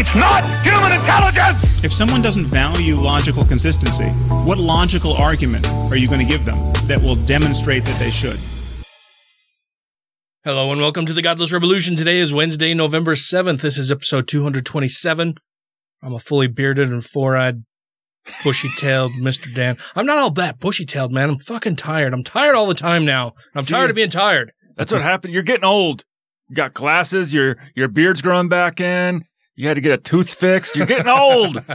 It's not human intelligence! If someone doesn't value logical consistency, what logical argument are you going to give them that will demonstrate that they should? Hello and welcome to the Godless Revolution. Today is Wednesday, November 7th. This is episode 227. I'm a fully bearded and four-eyed, bushy-tailed Mr. Dan. I'm not all that bushy-tailed, man. I'm fucking tired. I'm tired all the time now. I'm See- tired of being tired. That's what happened. You're getting old. You got glasses. Your your beard's growing back in. You had to get a tooth fixed. You're getting old.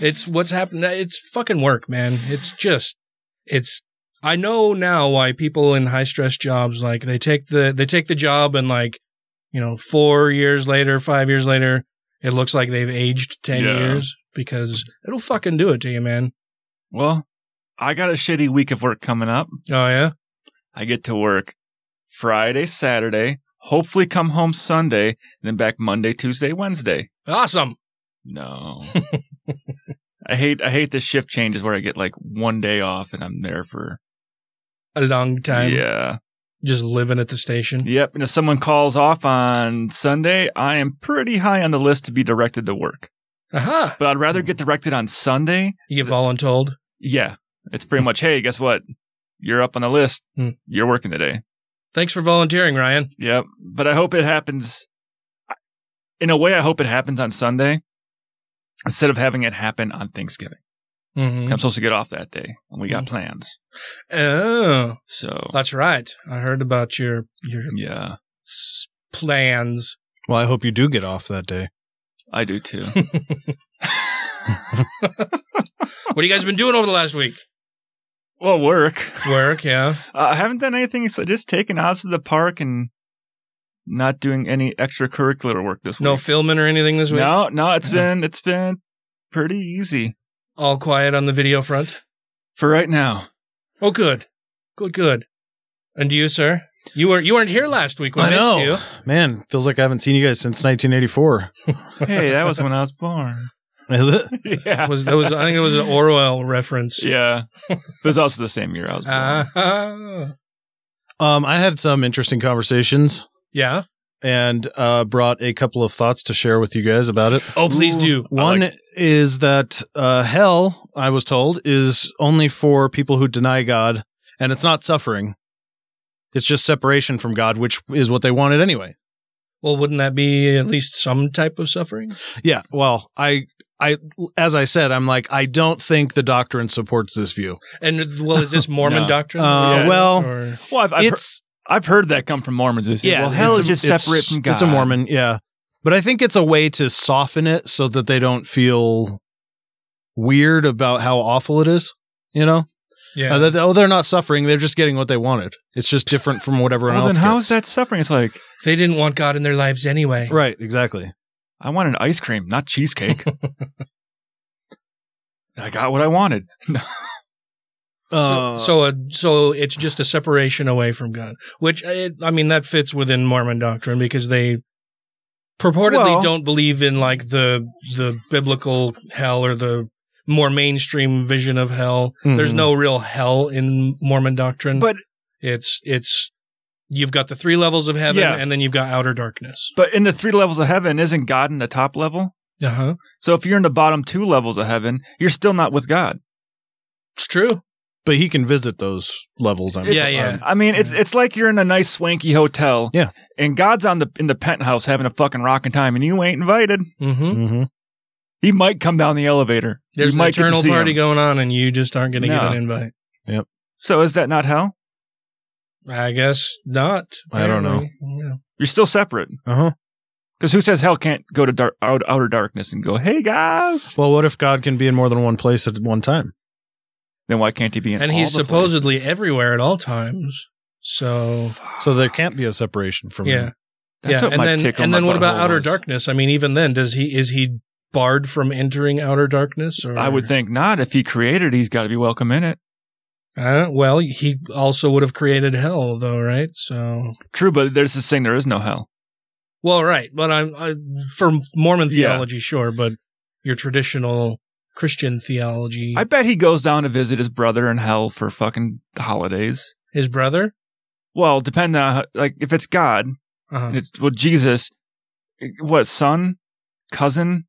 It's what's happened. It's fucking work, man. It's just, it's, I know now why people in high stress jobs, like they take the, they take the job and like, you know, four years later, five years later, it looks like they've aged 10 Yeah. years because it'll fucking do it to you, man. well, I got a shitty week of work coming up. Oh, yeah? I get to work Friday, Saturday. Hopefully, come home Sunday, and then back Monday, Tuesday, Wednesday. Awesome. No, I hate I hate the shift changes where I get like one day off and I'm there for A long time. yeah. Just living at the station. Yep. And if someone calls off on Sunday, I am pretty high on the list to be directed to work. Aha. But I'd rather get directed on Sunday. You get voluntold. Yeah. It's pretty much, hey, guess what? You're up on the list. Hmm. You're working today. Thanks for volunteering, Ryan. Yep. But I hope it happens. In a way, I hope it happens on Sunday instead of having it happen on Thanksgiving. Mm-hmm. I'm supposed to get off that day and we got Mhm. plans. Oh, So, that's right. I heard about your, your yeah, s- plans. Well, I hope you do get off that day. I do too. What have you guys been doing over the last week? Well, work. Work, yeah. Uh, I haven't done anything. So just taking out to the park and not doing any extracurricular work this week. No filming or anything this week? No, no, it's Yeah. been it's been pretty easy All quiet on the video front? for right now. Oh, good. Good, good. And you, sir? You weren't you weren't here last week when I, I missed know. you. Man, feels like I haven't seen you guys since 1984. Hey, that was when I was born. Is it? yeah, Was that was I think it was an Orwell reference. yeah. It was also the same year I was born. Ah. Um, I had some interesting conversations yeah. and uh, brought a couple of thoughts to share with you guys about it. Oh, please do. One like- is that uh, hell, I was told, is only for people who deny God, and it's not suffering. It's just separation from God, which is what they wanted anyway. Well, wouldn't that be at least some type of suffering? Yeah. Well, I, I, as I said, I'm like, I don't think the doctrine supports this view. And well, is this Mormon No. doctrine? Uh, Yeah. well, Or- Well, I've, I've, heard, it's I've heard that come from Mormons. Who say, well, hell it's is a- just separate from God. It's a Mormon, yeah. But I think it's a way to soften it so that they don't feel weird about how awful it is. You know, yeah. Uh, that, oh, they're not suffering; they're just getting what they wanted. It's just different from what everyone Well, else. then how gets. is that suffering? It's like they didn't want God in their lives anyway. right? Exactly. I wanted ice cream, not cheesecake. I got what I wanted. Uh, so, so, uh, so it's just a separation away from God, which I, I mean that fits within Mormon doctrine because they purportedly Well- don't believe in like the the biblical hell or the more mainstream vision of hell. There's Mhm. no real hell in Mormon doctrine, But it's it's you've got the three levels of heaven Yeah. and then you've got outer darkness. but in the three levels of heaven, isn't God in the top level? Uh huh. So if you're in the bottom two levels of heaven, you're still not with God. It's true. but he can visit those levels. I'm Yeah, yeah. I mean, it's it's like you're in a nice swanky hotel. Yeah. And God's on the in the penthouse having a fucking rocking time, and you ain't invited. Mm-hmm. hmm He might come down the elevator. There's you an might eternal party him. going on, and you just aren't going to get an invite. Yep. So is that not hell? I guess not. I don't know. Yeah. You're still separate. Uh huh. Because who says hell can't go to dark, out, outer darkness and go, hey guys? Well, what if God can be in more than one place at one time? Then why can't he be in And all he's the supposedly places? everywhere at all times. So So there can't be a separation from yeah, him. That yeah. And then and then what about outer was- darkness? I mean, even then, does he is he barred from entering outer darkness? Or I would think not. If he created, he's got to be welcome in it. Uh, well, he also would have created hell, though, right? So, True, but there's this thing. There is no hell. well, right. But I'm I, for Mormon Yeah. theology, sure, but your traditional Christian theology, I bet he goes down to visit his brother in hell for fucking holidays. his brother. Well, depend on like if it's God, Uh-huh. it's well Jesus, what son, cousin?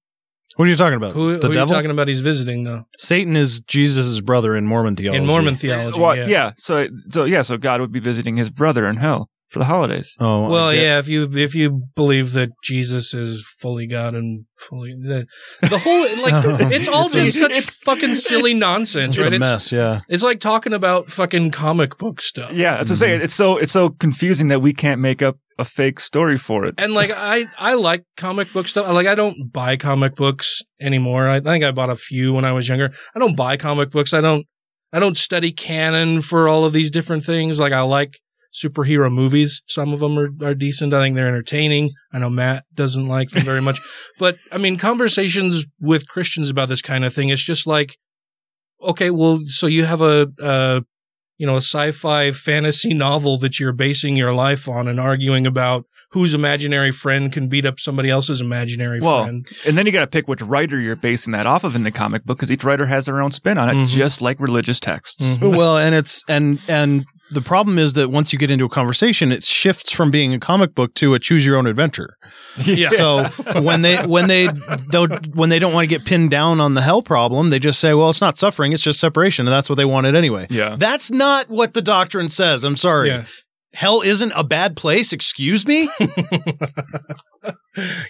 What are you talking about? Who, the who are you devil? talking about? He's visiting though Satan is Jesus' brother in Mormon theology. in Mormon theology. Well, yeah. yeah. So so yeah. So God would be visiting his brother in hell for the holidays. Oh, Well, get- yeah. If you if you believe that Jesus is fully God and fully the the whole like it's all It's a- just such it's- fucking silly it's- nonsense, It's right? a It's, mess. Yeah. it's like talking about fucking comic book stuff. Yeah, that's what I'm Mm-hmm. saying. It's so it's so confusing that we can't make up a fake story for it. And like I, I like comic book stuff. Like I don't buy comic books anymore. I think I bought a few when I was younger. I don't buy comic books. I don't, I don't study canon for all of these different things. Like I like superhero movies. Some of them are, are decent. I think they're entertaining. I know Matt doesn't like them very much, but I mean, conversations with Christians about this kind of thing, it's just like, okay, well, so you have a, uh, you know, a sci-fi fantasy novel that you're basing your life on and arguing about whose imaginary friend can beat up somebody else's imaginary Well, friend. and then you got to pick which writer you're basing that off of in the comic book because each writer has their own spin on it, Mhm. just like religious texts. Mhm. well, and it's and and the problem is that once you get into a conversation, it shifts from being a comic book to a choose your own adventure. Yeah. So when they when they don't when they don't want to get pinned down on the hell problem, they just say, "Well, it's not suffering; it's just separation," and that's what they wanted anyway. Yeah. That's not what the doctrine says. I'm sorry. Yeah. Hell isn't a bad place. Excuse me.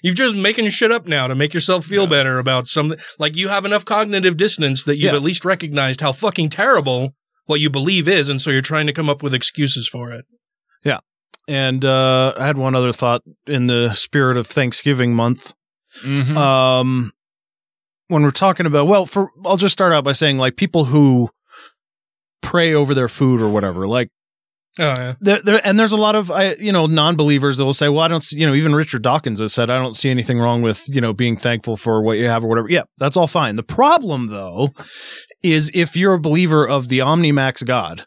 You're just making shit up now to make yourself feel better about something. Like you have enough cognitive dissonance that you've Yeah. at least recognized how fucking terrible what you believe is, and so you're trying to come up with excuses for it. Yeah, and uh, I had one other thought in the spirit of Thanksgiving month. Mhm. um when we're talking about well for I'll just start out by saying like people who pray over their food or whatever like Oh yeah. there, there and there's a lot of I you know non-believers that will say well I don't see, you know even Richard Dawkins has said I don't see anything wrong with you know being thankful for what you have or whatever yeah that's all fine the problem though is if you're a believer of the omnimax god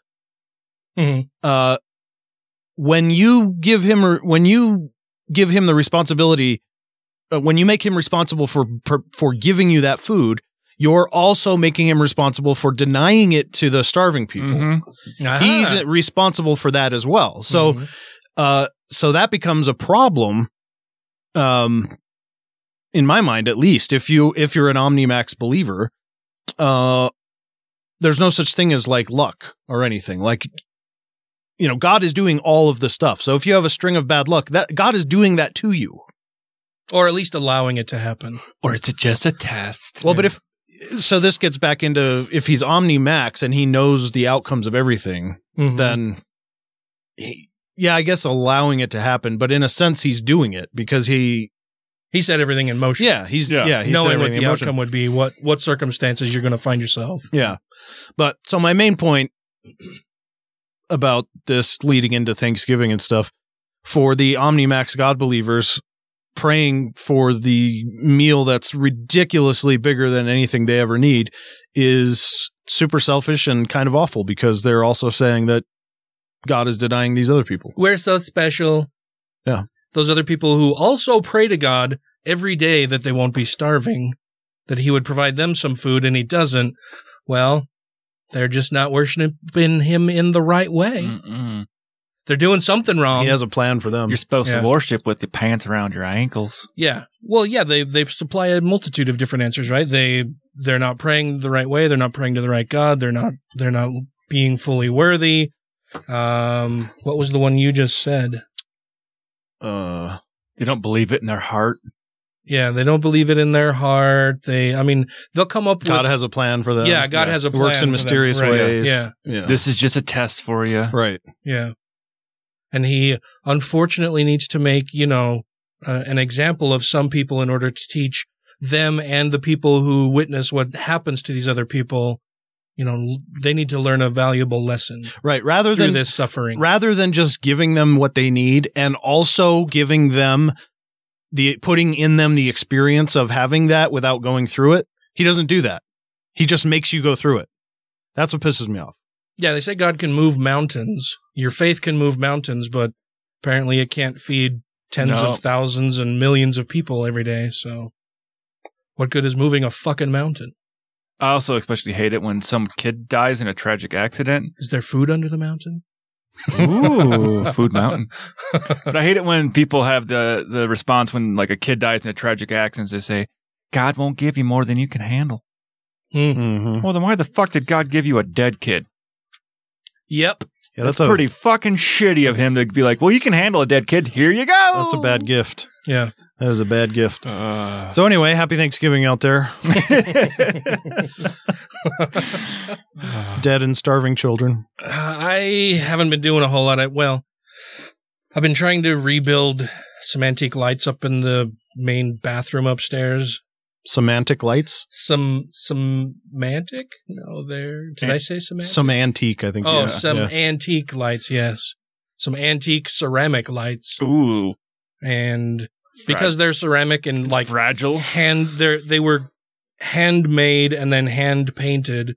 Mhm. uh when you give him when you give him the responsibility uh, when you make him responsible for, for for giving you that food you're also making him responsible for denying it to the starving people Mhm. he's Ah. responsible for that as well so Mhm. uh so that becomes a problem um in my mind at least if you if you're an omnimax believer uh there's no such thing as like luck or anything like you know god is doing all of the stuff so if you have a string of bad luck that god is doing that to you or at least allowing it to happen. Or is it just a test? well but if so this gets back into if he's Omni Max and he knows the outcomes of everything Mhm. then he, yeah i guess allowing it to happen but in a sense he's doing it because he he set everything in motion. yeah he's yeah, Yeah. he's knowing what the in motion. outcome would be, what what circumstances you're going to find yourself. Yeah. But so my main point about this leading into Thanksgiving and stuff for the Omni Max God believers praying for the meal that's ridiculously bigger than anything they ever need is super selfish and kind of awful because they're also saying that God is denying these other people. We're so special. Yeah. Those other people who also pray to God every day that they won't be starving, that he would provide them some food and he doesn't. Well, they're just not worshiping him in the right way. Mm-mm. They're doing something wrong. He has a plan for them. You're supposed Yeah. to worship with the pants around your ankles. Yeah. Well, yeah, they they supply a multitude of different answers, right? They they're not praying the right way, they're not praying to the right God, they're not they're not being fully worthy. Um what was the one you just said? Uh, They don't believe it in their heart. Yeah, they don't believe it in their heart. They I mean, they'll come up God with has a plan for them. Yeah, God has a He Works in mysterious Right. ways. Yeah. Yeah. This is just a test for you. right. Yeah. And he unfortunately needs to make, you know, uh, an example of some people in order to teach them and the people who witness what happens to these other people, you know, they need to learn a valuable lesson Right. Rather through than this suffering. rather than just giving them what they need and also giving them the putting in them the experience of having that without going through it. He doesn't do that. He just makes you go through it. That's what pisses me off. Yeah, they say God can move mountains. Your faith can move mountains, but apparently it can't feed tens No. of thousands and millions of people every day. So, what good is moving a fucking mountain? I also especially hate it when some kid dies in a tragic accident. Is there food under the mountain? Ooh, food mountain. But I hate it when people have the the response when like a kid dies in a tragic accident. They say, "God won't give you more than you can handle." Mm-hmm. Well, then why the fuck did God give you a dead kid? Yep. Yeah, That's, that's, a pretty fucking shitty of him to be like, "Well, you can handle a dead kid. Here you go." That's a bad gift. Yeah. That is a bad gift. Uh, So anyway, happy Thanksgiving out there. Dead and starving children. Uh, I haven't been doing a whole lot. Of, well, I've been trying to rebuild some antique lights up in the main bathroom upstairs. Semantic lights. Some semantic? No, there. Did I say semantic? Some antique, I think. Oh, yeah, some yeah. antique lights, yes. Some antique ceramic lights. Ooh, And because they're ceramic and like fragile. hand they they were handmade and then hand painted.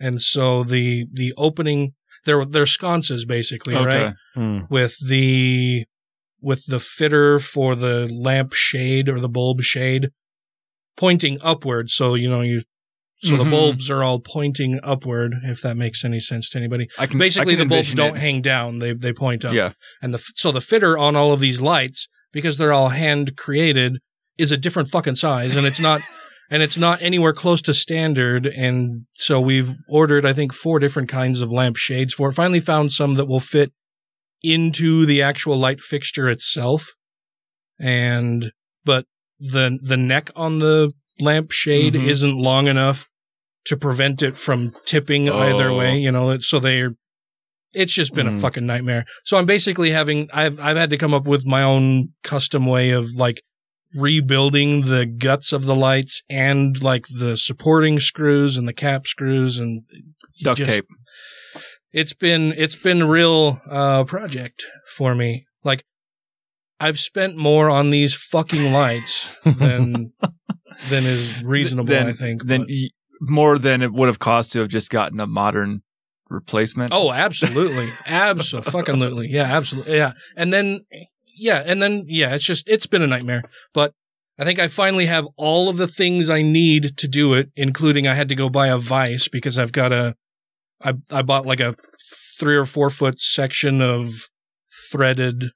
And so the the opening they're they're sconces basically, Okay. right? Hmm. With the with the fitter for the lamp shade or the bulb shade pointing upward. So, you know, you so the Mhm. bulbs are all pointing upward, if that makes any sense to anybody. I can Basically, I can the bulbs don't it. hang down; they they point up. Yeah, And the so the fitter on all of these lights, because they're all hand created, is a different fucking size, and it's not and it's not anywhere close to standard. And so we've ordered, I think, four different kinds of lamp shades for it. Finally found some that will fit into the actual light fixture itself. And but the the neck on the lamp shade Mhm. isn't long enough to prevent it from tipping either Oh. way. You know, so they're it's just been a Mm. fucking nightmare. So I'm basically having I've I've had to come up with my own custom way of like rebuilding the guts of the lights and like the supporting screws and the cap screws and duct just- tape. It's been it's been a real uh project for me. Like I've spent more on these fucking lights than than is reasonable, Then- I think. But- y- more than it would have cost to have just gotten a modern replacement. Oh, absolutely. absolutely. Yeah, absolutely. Yeah. And then, yeah. And then, yeah, it's just, it's been a nightmare, but I think I finally have all of the things I need to do it, including I had to go buy a vise because I've got a, I, I bought like a three or four foot section of threaded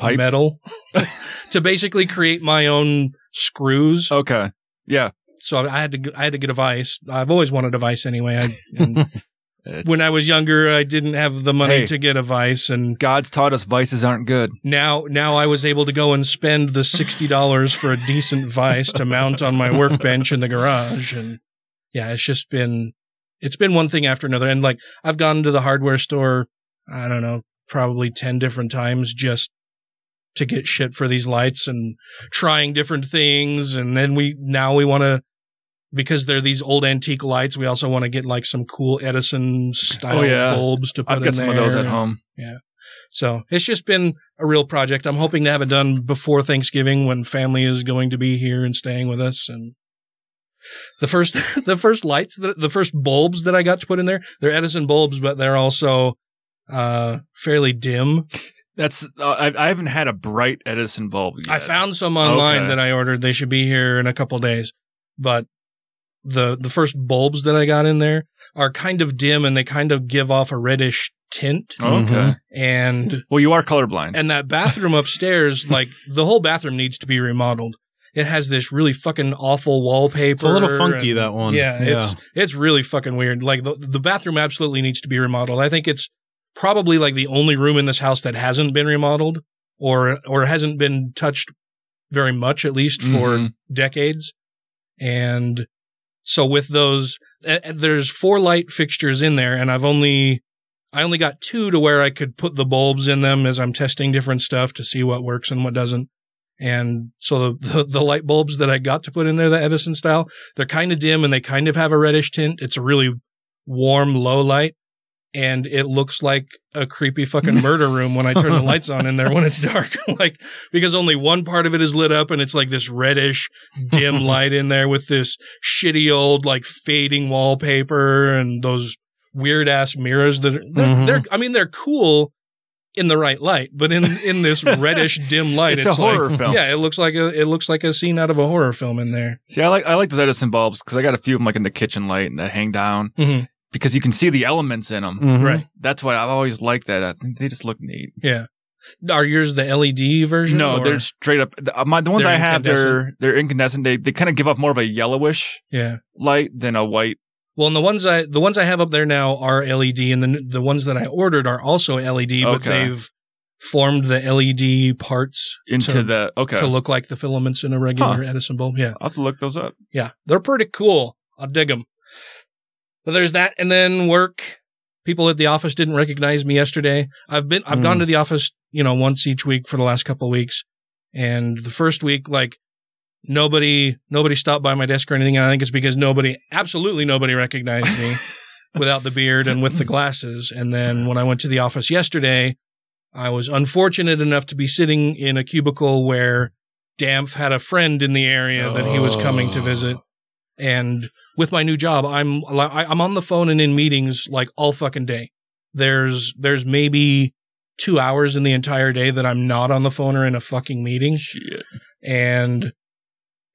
Pipe? metal to basically create my own screws. Okay. Yeah. So I had to, I had to get a vise. I've always wanted a vise anyway. I, and when I was younger, I didn't have the money Hey. to get a vice, and God's taught us vices aren't good. now now I was able to go and spend the sixty dollars for a decent vice to mount on my workbench in the garage, and yeah, it's just been it's been one thing after another, and like I've gone to the hardware store, I don't know, probably ten different times just to get shit for these lights and trying different things, and then we now we want to. Because they're these old antique lights, we also want to get like some cool Edison style Oh, yeah. bulbs to put I've in got some of those at home. Yeah. So it's just been a real project. I'm hoping to have it done before Thanksgiving when family is going to be here and staying with us. And the first, the first lights, the, the first bulbs that I got to put in there, they're Edison bulbs, but they're also, uh, fairly dim. That's uh, I, I haven't had a bright Edison bulb. Yet. I found some online Okay. that I ordered. They should be here in a couple days, but the, the first bulbs that I got in there are kind of dim and they kind of give off a reddish tint. Okay. Mhm. And Well, you are colorblind. And that bathroom upstairs, like the whole bathroom needs to be remodeled. It has this really fucking awful wallpaper. It's a little funky and- that one. Yeah, Yeah, it's it's really fucking weird. Like the the bathroom absolutely needs to be remodeled. I think it's probably like the only room in this house that hasn't been remodeled or or hasn't been touched very much, at least for Mhm. decades. And so with those, uh, there's four light fixtures in there, and I've only I only got two to where I could put the bulbs in them as I'm testing different stuff to see what works and what doesn't. And so the, the, the light bulbs that I got to put in there, the Edison style, they're kind of dim and they kind of have a reddish tint. It's a really warm, low light. And it looks like a creepy fucking murder room when I turn the lights on in there when it's dark. like, because only one part of it is lit up and it's like this reddish dim light in there with this shitty old like fading wallpaper and those weird ass mirrors that are, they're, Mhm. they're, I mean, they're cool in the right light, but in, in this reddish dim light, It's it's, a like, horror film. yeah, it looks like a, it looks like a scene out of a horror film in there. See, I like I like those Edison bulbs because I got a few of them like in the kitchen light and that hang down Mhm. Because you can see the elements in them. Mhm. Right. That's why I've always liked that. I think they just look neat. Yeah. Are yours the LED version? No, or- they're straight up. The, uh, my, the ones They're I have, they're they're incandescent. They they kind of give off more of a yellowish yeah. light than a white. Well, and the ones I the ones I have up there now are LED, and the the ones that I ordered are also LED, but they've formed the LED parts Into to, the okay. to look like the filaments in a regular Huh. Edison bulb. Yeah, I'll have to look those up. yeah, they're pretty cool. I'll dig them. But there's that, and then work. People at the office didn't recognize me yesterday. I've been I've Hmm. gone to the office, you know, once each week for the last couple of weeks, and the first week, like nobody nobody stopped by my desk or anything. And I think it's because nobody, absolutely nobody recognized me without the beard and with the glasses. And then when I went to the office yesterday, I was unfortunate enough to be sitting in a cubicle where Dampf had a friend in the area that he was coming to visit. And with my new job, I'm I'm on the phone and in meetings like all fucking day. There's there's maybe two hours in the entire day that I'm not on the phone or in a fucking meeting Shit. and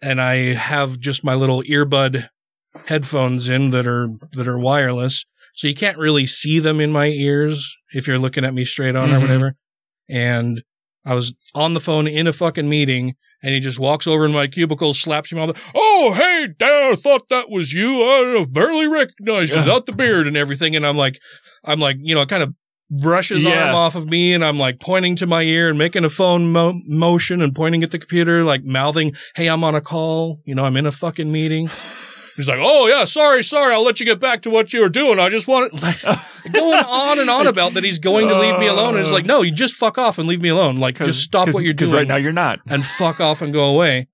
and I have just my little earbud headphones in that are that are wireless, so you can't really see them in my ears if you're looking at me straight on or Mhm. whatever. And I was on the phone in a fucking meeting, and he just walks over in my cubicle, slaps me on the, oh hey, Dad, I thought that was you. I barely recognized you Yeah. without the beard and everything. And I'm like, I'm like, you know, kind of brushes Yeah. arm off of me and I'm like pointing to my ear and making a phone mo- motion and pointing at the computer, like mouthing, Hey, I'm on a call. You know, I'm in a fucking meeting. He's like, Oh yeah, sorry, sorry. I'll let you get back to what you were doing. I just want like, going on and on about that he's going to leave me alone. And it's like, no, you just fuck off and leave me alone. Like just stop what you're doing right now. You're not. and fuck off and go away.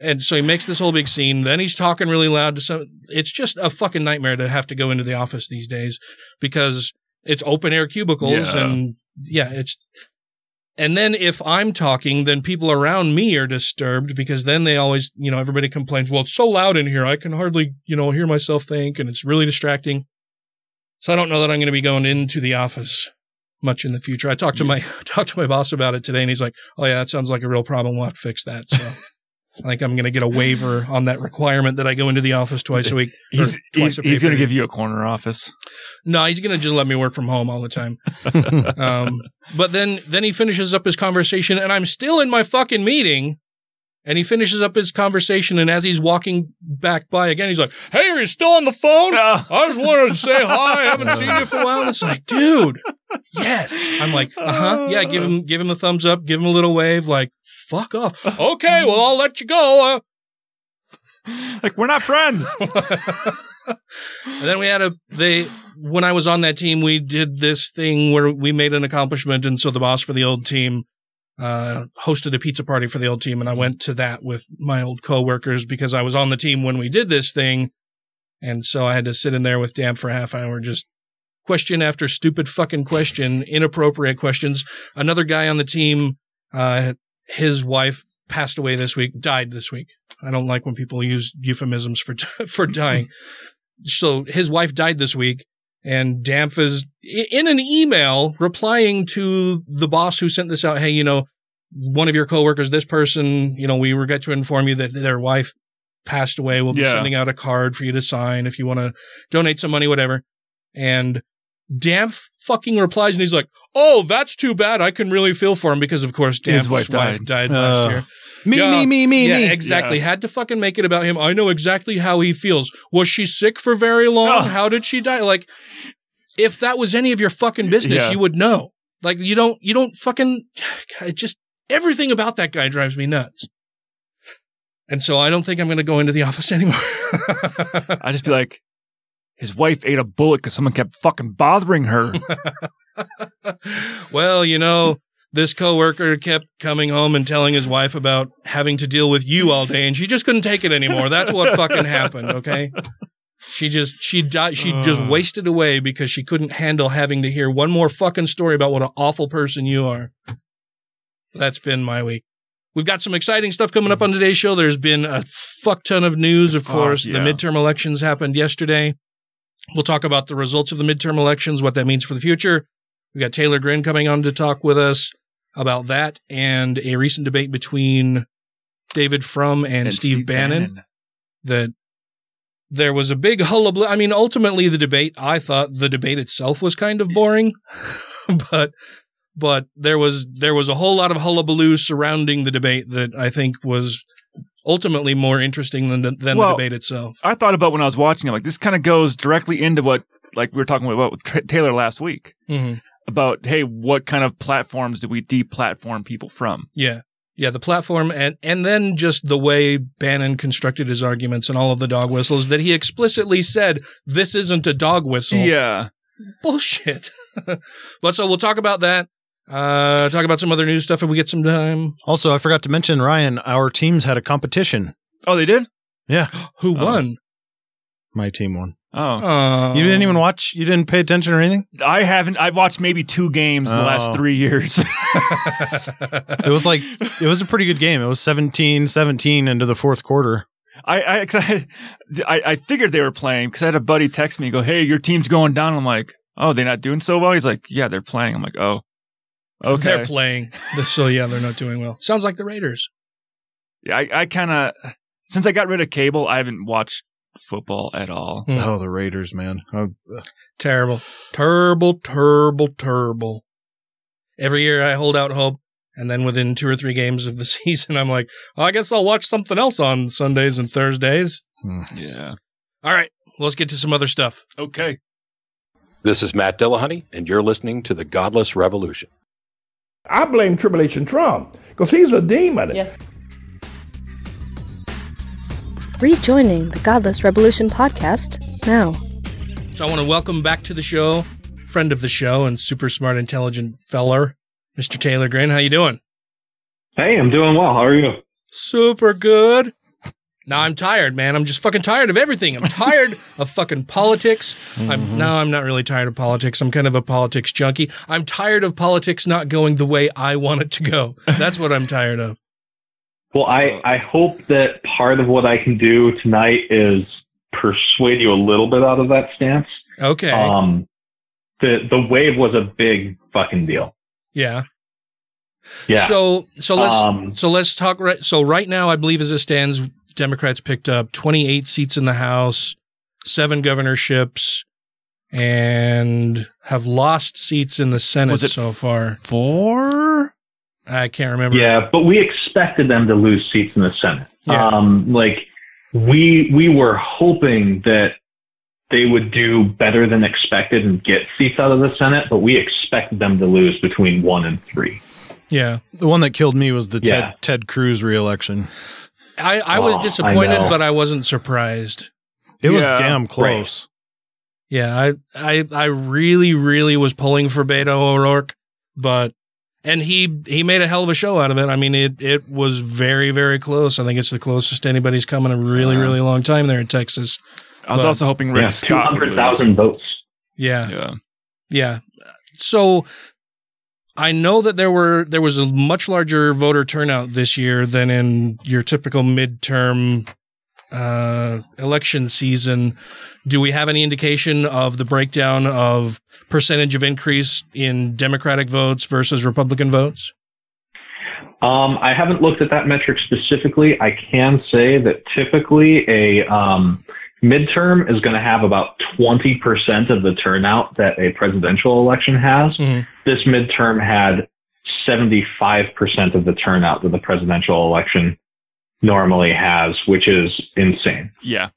And so he makes this whole big scene. Then he's talking really loud to some. It's just a fucking nightmare to have to go into the office these days because it's open air cubicles Yeah. and yeah, it's. And then if I'm talking, then people around me are disturbed because then they always, you know, everybody complains, well, it's so loud in here. I can hardly, you know, hear myself think and it's really distracting. So I don't know that I'm going to be going into the office much in the future. I talked to my, talked to my boss about it today and he's like, Oh yeah, that sounds like a real problem. We'll have to fix that. So I think I'm going to get a waiver on that requirement that I go into the office twice a week. He's he's, he's going to give you a corner office. No, he's going to just let me work from home all the time. um, but then, then he finishes up his conversation and I'm still in my fucking meeting. And he finishes up his conversation. And as he's walking back by again, he's like, Hey, are you still on the phone? I just wanted to say hi. I haven't seen you for a while. And it's like, dude, yes. I'm like, uh huh. Yeah. Give him, give him a thumbs up. Give him a little wave. Like, fuck off. Okay. Well, I'll let you go. Uh, Like we're not friends. And then we had a they when I was on that team, we did this thing where we made an accomplishment, and so the boss for the old team uh, hosted a pizza party for the old team, and I went to that with my old coworkers because I was on the team when we did this thing, and so I had to sit in there with Dan for a half hour, just question after stupid fucking question, inappropriate questions. Another guy on the team, uh, his wife passed away this week, died this week. I don't like when people use euphemisms for for dying. so his wife died this week, and Dampf is in an email replying to the boss who sent this out. Hey, you know, one of your coworkers, this person, you know, we regret to inform you that their wife passed away. We'll be Yeah. sending out a card for you to sign if you want to donate some money, whatever. And Dampf fucking replies and he's like, Oh, that's too bad. I can really feel for him because of course His wife wife died, died. last Uh, year. me, Yeah. me, me, me, yeah, me. exactly. Yeah. Had to fucking make it about him. I know exactly how he feels. Was she sick for very long? Oh. How did she die? Like, if that was any of your fucking business, Yeah. you would know. Like, you don't, you don't fucking, it just, everything about that guy drives me nuts. And so I don't think I'm going to go into the office anymore. I just be like, his wife ate a bullet because someone kept fucking bothering her. well, you know, this coworker kept coming home and telling his wife about having to deal with you all day and she just couldn't take it anymore. That's what fucking happened. Okay. She just she died. She just uh. wasted away because she couldn't handle having to hear one more fucking story about what an awful person you are. That's been my week. We've got some exciting stuff coming up on today's show. There's been a fuck ton of news, of course. yeah. The midterm elections happened yesterday. We'll talk about the results of the midterm elections, what that means for the future. We got Taylor Green coming on to talk with us about that and a recent debate between David Frum and, Steve, Bannon, that there was a big hullabaloo. I mean, ultimately the debate, I thought the debate itself was kind of boring, but, but there was, there was a whole lot of hullabaloo surrounding the debate that I think was ultimately more interesting than, than the debate itself. I thought about when I was watching it, like this kind of goes directly into what, like we were talking about with Tra- Taylor last week hmm about, hey, what kind of platforms do we deplatform people from? Yeah. Yeah, the platform and and then just the way Bannon constructed his arguments and all of the dog whistles that he explicitly said this isn't a dog whistle. Yeah. Bullshit. but so we'll talk about that. Uh talk about some other news stuff if we get some time. Also, I forgot to mention, Ryan, our teams had a competition. Oh, they did? Yeah, Who Oh. won? my team won. Oh. Uh, You didn't even watch? You didn't pay attention or anything? I haven't, I've watched maybe two games in the last Oh. three years. It was like, it was a pretty good game. It was 17 17 into the fourth quarter. I, I, 'cause I, I, I figured they were playing because I had a buddy text me, and go, Hey, your team's going down. I'm like, Oh, they're not doing so well. He's like, Yeah, they're playing. I'm like, Oh, okay. They're playing. So yeah, they're not doing well. Sounds like the Raiders. Yeah, I, I kind of, since I got rid of cable, I haven't watched football at all. Hmm. Oh, the Raiders, man. Oh, Terrible. Terrible, terrible, terrible. Every year I hold out hope. And then within two or three games of the season, I'm like, oh, I guess I'll watch something else on Sundays and Thursdays. Yeah. All right. Let's get to some other stuff. Okay. This is Matt Dillahunty, and you're listening to The Godless Revolution. I blame Tribulation Trump because he's a demon. Yes. Rejoining the Godless Revolution podcast now. So I want to welcome back to the show, friend of the show and super smart, intelligent feller, Mr. Taylor Green. How you doing? Hey, I'm doing well. How are you? Super good. Now I'm tired, man. I'm just fucking tired of everything. I'm tired of fucking politics. I'm no, I'm not really tired of politics. I'm kind of a politics junkie. I'm tired of politics not going the way I want it to go. That's what I'm tired of. Well, I, I hope that part of what I can do tonight is persuade you a little bit out of that stance. Okay. Um, the the wave was a big fucking deal. yeah. Yeah. So so let's Um, so let's talk right. So right now, I believe as it stands, Democrats picked up 28 seats in the House, seven governorships, and have lost seats in the Senate Was it so far. Four? I can't remember. Yeah, but we expected them to lose seats in the Senate. Yeah. Um, like we we were hoping that they would do better than expected and get seats out of the Senate, but we expected them to lose between one and three. Yeah. the one that killed me was the Yeah. Ted Ted Cruz reelection. I, I was Oh, I disappointed, know. but I wasn't surprised. It was damn close. Yeah, I, I, I really, really was pulling for Beto O'Rourke, but, and he, he made a hell of a show out of it. I mean, it, it was very, very close. I think it's the closest anybody's come in a really, really long time there in Texas. I was But- also hoping Rick Yeah, Scott would hundred lose. thousand votes. Yeah. Yeah. Yeah. So I know that there were there was a much larger voter turnout this year than in your typical midterm uh, election season. Do we have any indication of the breakdown of percentage of increase in Democratic votes versus Republican votes? Um, I haven't looked at that metric specifically. I can say that typically a um, midterm is going to have about 20% of the turnout that a presidential election has. Mhm. This midterm had 75% of the turnout that the presidential election normally has, which is insane. Yeah.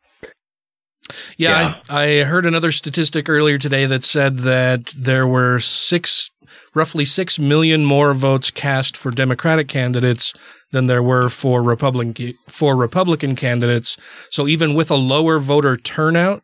Yeah, I, I heard another statistic earlier today that said that there were six, roughly six million more votes cast for Democratic candidates than there were for Republican for Republican candidates. So even with a lower voter turnout,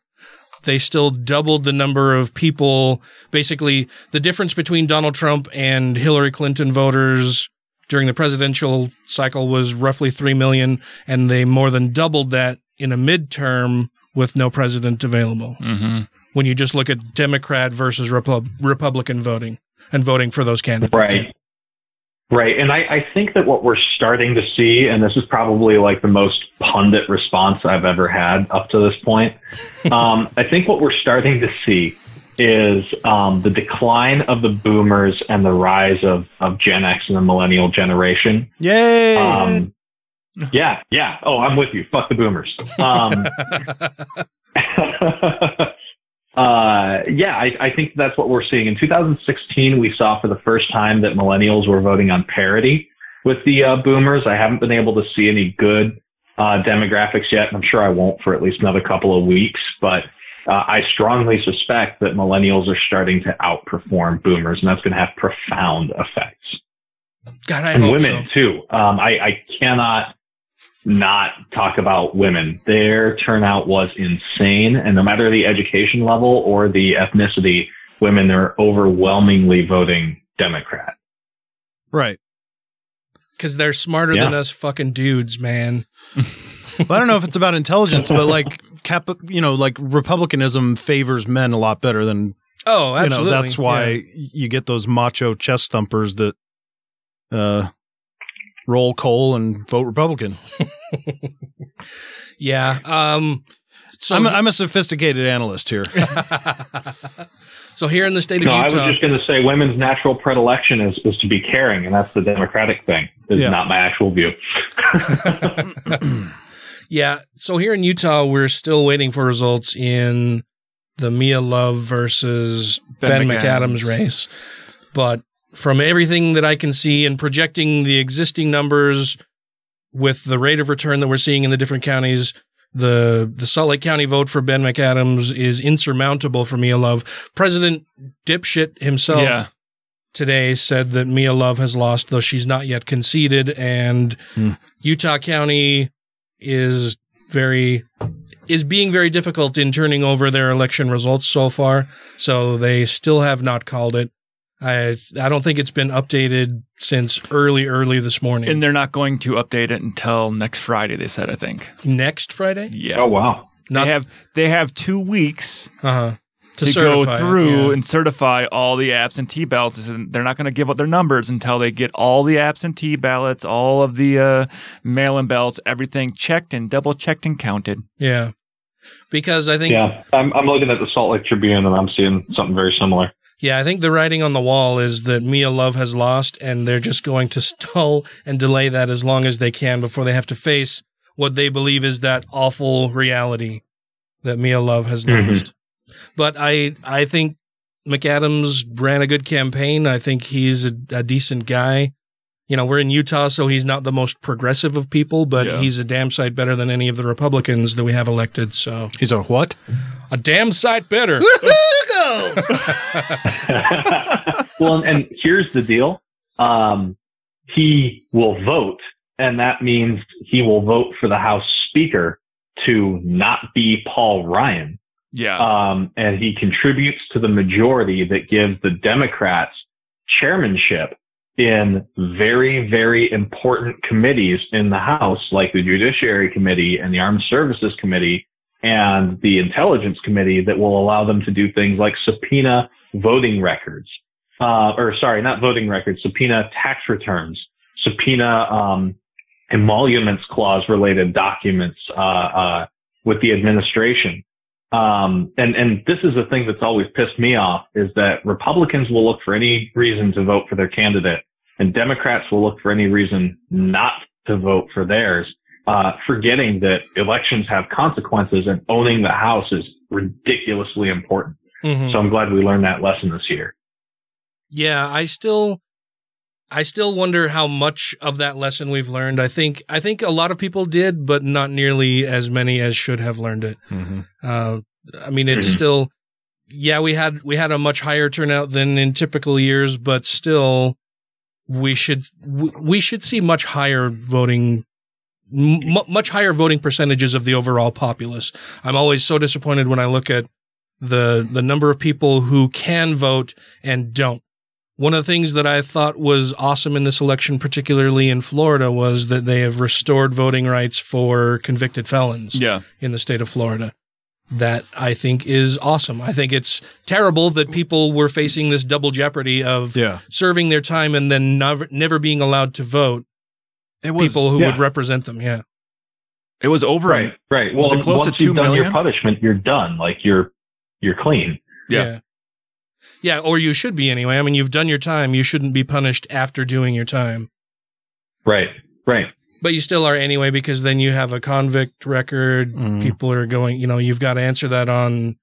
they still doubled the number of people. Basically, the difference between Donald Trump and Hillary Clinton voters during the presidential cycle was roughly 3 million, and they more than doubled that in a midterm with no president available. Mm-hmm. When you just look at Democrat versus Repub- Republican voting and voting for those candidates. Right. Right. And I, I think that what we're starting to see, and this is probably like the most pundit response I've ever had up to this point. Um, I think what we're starting to see is um, the decline of the boomers and the rise of, of Gen X and the millennial generation. Yay! Um, yeah, yeah. Oh, I'm with you. Fuck the boomers. Uh, yeah, I, I think that's what we're seeing. In 2016, we saw for the first time that millennials were voting on parity with the uh, boomers. I haven't been able to see any good uh, demographics yet, and I'm sure I won't for at least another couple of weeks. But uh, I strongly suspect that millennials are starting to outperform boomers, and that's going to have profound effects. God, I and women so. too. Um, I, I cannot not talk about women. Their turnout was insane, and no matter the education level or the ethnicity, women are overwhelmingly voting Democrat. Right. Because they're smarter Yeah. than us fucking dudes, man. Well, I don't know if it's about intelligence, but like cap, you know, like republicanism favors men a lot better than Oh, you absolutely. know. That's why Yeah. you get those macho chest thumpers that uh, roll coal and vote Republican. Yeah. Um, so I'm, a, I'm a sophisticated analyst here. so here in the state of No, I was just going to say women's natural predilection is, is to be caring, and that's the Democratic thing. Is Yeah. not my actual view. yeah. So here in Utah, we're still waiting for results in the Mia Love versus Ben, Ben McAdams. McAdams. race. But from everything that I can see and projecting the existing numbers with the rate of return that we're seeing in the different counties, the the Salt Lake County vote for Ben McAdams is insurmountable for Mia Love. President dipshit himself Yeah. today said that Mia Love has lost, though she's not yet conceded, and hmm. Utah County is very is being very difficult in turning over their election results so far. So they still have not called it. I I don't think it's been updated since early early this morning. And they're not going to update it until next Friday. They said, I think. Next Friday? Yeah. Oh wow. they have they have two weeks uh-huh. to, To go through yeah. and certify all the absentee ballots. And they're not going to give out their numbers until they get all the absentee ballots, all of the uh, mail-in ballots, everything checked and double checked and counted. Yeah. Because I think Yeah, I'm, I'm looking at the Salt Lake Tribune, and I'm seeing something very similar. Yeah, I think the writing on the wall is that Mia Love has lost, and they're just going to stall and delay that as long as they can before they have to face what they believe is that awful reality that Mia Love has Mhm. lost. But I, I think McAdams ran a good campaign. I think he's a, a decent guy. You know, we're in Utah, so he's not the most progressive of people, but Yeah. he's a damn sight better than any of the Republicans that we have elected. So he's a what? A damn sight better. well, and, and here's the deal. Um, he will vote, and that means he will vote for the House Speaker to not be Paul Ryan. Yeah. Um, and he contributes to the majority that gives the Democrats chairmanship in very, very important committees in the House, like the Judiciary Committee and the Armed Services Committee and the Intelligence Committee that will allow them to do things like subpoena voting records, uh, or sorry, not voting records, subpoena tax returns, subpoena, um, emoluments clause related documents, uh, uh, with the administration. Um, and, and this is the thing that's always pissed me off is that Republicans will look for any reason to vote for their candidate and Democrats will look for any reason not to vote for theirs, uh, forgetting that elections have consequences and owning the House is ridiculously important. Mhm. So I'm glad we learned that lesson this year. Yeah, I still I still wonder how much of that lesson we've learned. I think I think a lot of people did, but not nearly as many as should have learned it. Uh, I mean, it's Mhm. still yeah, we had we had a much higher turnout than in typical years, but still we should we- we should see much higher voting m- much higher voting percentages of the overall populace. I'm always so disappointed when I look at the the number of people who can vote and don't. One of the things that I thought was awesome in this election, particularly in Florida, was that they have restored voting rights for convicted felons Yeah. in the state of Florida. that I think is awesome. I think it's terrible that people were facing this double jeopardy of Yeah. serving their time and then never, never being allowed to vote. It was people who yeah. would represent them. Yeah. it was over. Right, right. Well, Was it close once to two you've done your punishment, you're done. Like you're you're clean. Yeah. yeah. Yeah, or you should be anyway. I mean, you've done your time. You shouldn't be punished after doing your time. Right, right. But you still are anyway because then you have a convict record. Mhm. People are going, you know, you've got to answer that on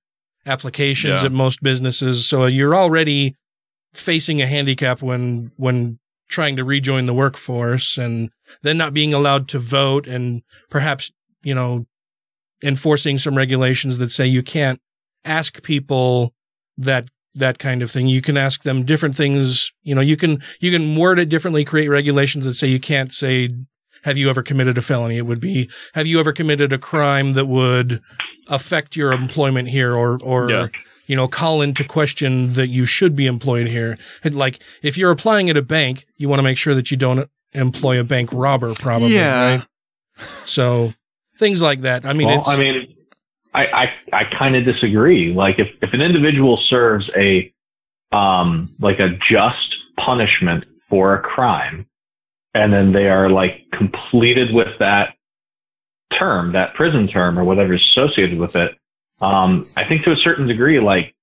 applications Yeah. at most businesses. So you're already facing a handicap when when trying to rejoin the workforce and then not being allowed to vote and perhaps, you know, enforcing some regulations that say you can't ask people that that kind of thing. You can ask them different things. You know, you can you can word it differently, create regulations that say you can't say have you ever committed a felony? It would be have you ever committed a crime that would affect your employment here or or Yeah. You know, call into question that you should be employed here. Like if you're applying at a bank, you want to make sure that you don't employ a bank robber probably, Yeah. right? So things like that. I mean, well, it's I mean, I I, I kind of disagree. Like if if an individual serves a um like a just punishment for a crime, and then they are like completed with that term, that prison term or whatever is associated with it. Um, I think to a certain degree, like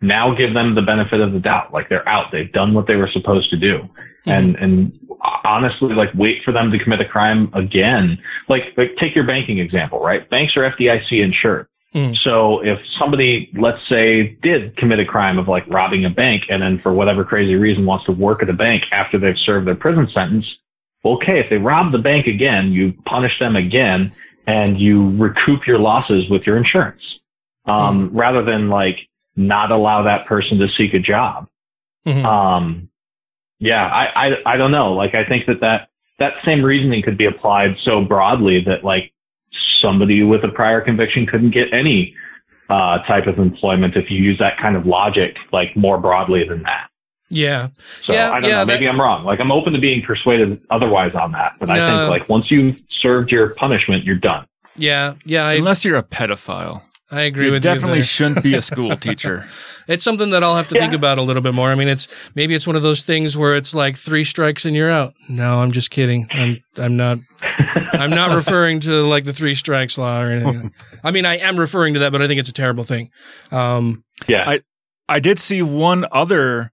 now give them the benefit of the doubt. Like they're out. They've done what they were supposed to do. And, and honestly, like wait for them to commit a crime again. Like, like take your banking example, right? Banks are FDIC insured. Mm. So if somebody, let's say, did commit a crime of like robbing a bank and then for whatever crazy reason wants to work at a bank after they've served their prison sentence, okay, if they rob the bank again, you punish them again and you recoup your losses with your insurance. Um, rather than like not allow that person to seek a job. Mhm. Um, yeah, I, I, I don't know. Like, I think that that, that same reasoning could be applied so broadly that like somebody with a prior conviction couldn't get any, uh, type of employment if you use that kind of logic, like more broadly than that. yeah. So Yeah, I don't yeah, know. Maybe that- I'm wrong. Like, I'm open to being persuaded otherwise on that, but I think like once you've served your punishment, you're done. Yeah, yeah, I, Unless you're a pedophile. I agree You with definitely you. there. shouldn't be a school teacher. It's something that I'll have to think about a little bit more. I mean, it's maybe it's one of those things where it's like three strikes and you're out. No, I'm just kidding. I'm I'm not I'm not referring to like the three strikes law or anything. I mean, I am referring to that, but I think it's a terrible thing. Um, Yeah. I I did see one other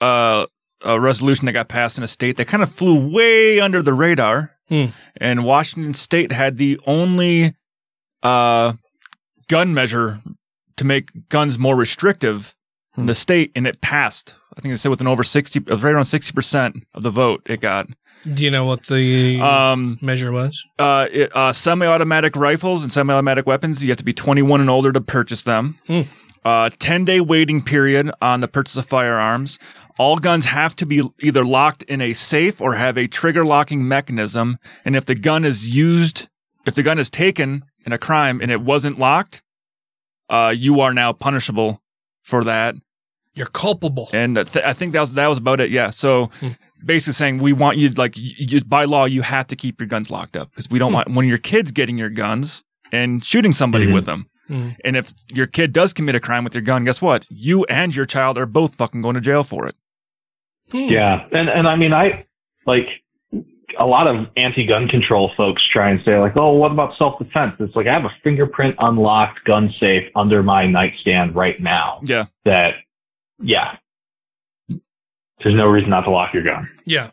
uh, uh resolution that got passed in a state that kind of flew way under the radar. Hmm. And Washington State had the only uh gun measure to make guns more restrictive in the state, and it passed. I think they said within over sixty, it was right around sixty percent of the vote it got. do you know what the Um, measure was? uh, it, uh, semi-automatic rifles and semi-automatic weapons. You have to be 21 and older to purchase them. Hmm. Uh, 10 day waiting period on the purchase of firearms. All guns have to be either locked in a safe or have a trigger locking mechanism. And if the gun is used, if the gun is taken in a crime and it wasn't locked, uh, you are now punishable for that. You're culpable. And th- I think that was that was about it. Yeah. So basically saying we want you like you, you, by law you have to keep your guns locked up because we don't want one of your kids getting your guns and shooting somebody Mhm. with them. Mhm. And if your kid does commit a crime with your gun, guess what? You and your child are both fucking going to jail for it. Hmm. Yeah, and and I mean, I like a lot of anti-gun control folks try and say like, oh, what about self-defense? It's like I have a fingerprint unlocked gun safe under my nightstand right now. Yeah. That, yeah, there's no reason not to lock your gun. Yeah.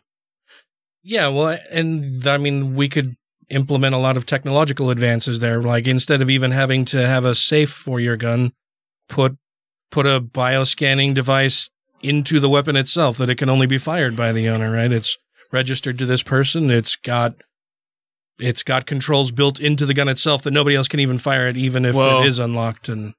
Yeah, well, and I mean, we could implement a lot of technological advances there. Like instead of even having to have a safe for your gun, put put a bioscanning device into the weapon itself that it can only be fired by the owner, right? It's registered to this person. It's got it's got controls built into the gun itself that nobody else can even fire it, even if Well- it is unlocked. And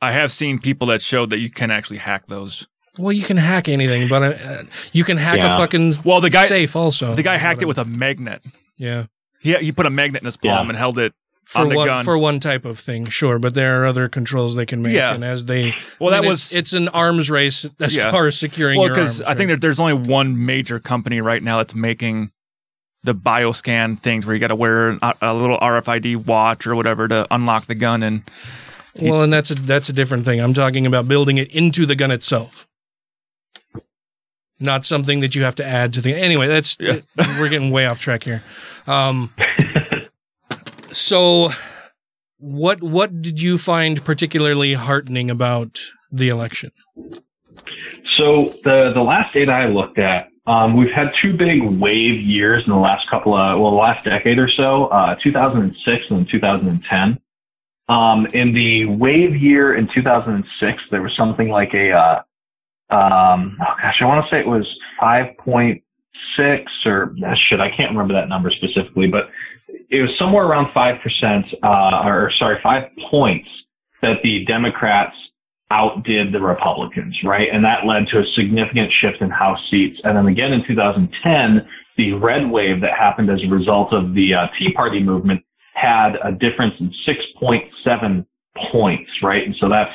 I have seen people that showed that you can actually hack those. well, you can hack anything, but uh, you can hack Yeah. a fucking Well, the guy safe also. The guy hacked it with a magnet. Yeah. He he put a magnet in his palm Yeah. and held it for on the one gun. for one type of thing, sure, but there are other controls they can make. Yeah. and as they Well, I that mean, was- it's, it's an arms race as Yeah. far as securing well, your arms. I think that there's only one major company right now that's making the bioscan things where you got to wear a, a little RFID watch or whatever to unlock the gun, and Well, and that's a that's a different thing. I'm talking about building it into the gun itself. Not something that you have to add to the anyway, that's we're getting way off track here. Um so what what did you find particularly heartening about the election? So the the last data I looked at, um, we've had two big wave years in the last couple of well, the last decade or so, uh, 2006 and 2010. Um, in the wave year in 2006, there was something like a, uh, um, oh gosh, I want to say it was 5.6 or uh, shit, I can't remember that number specifically, but it was somewhere around 5%, uh, or sorry, five points that the Democrats outdid the Republicans, right? And that led to a significant shift in House seats. And then again in 2010, the red wave that happened as a result of the uh, Tea Party movement had a difference in 6.7 points, right? And so that's,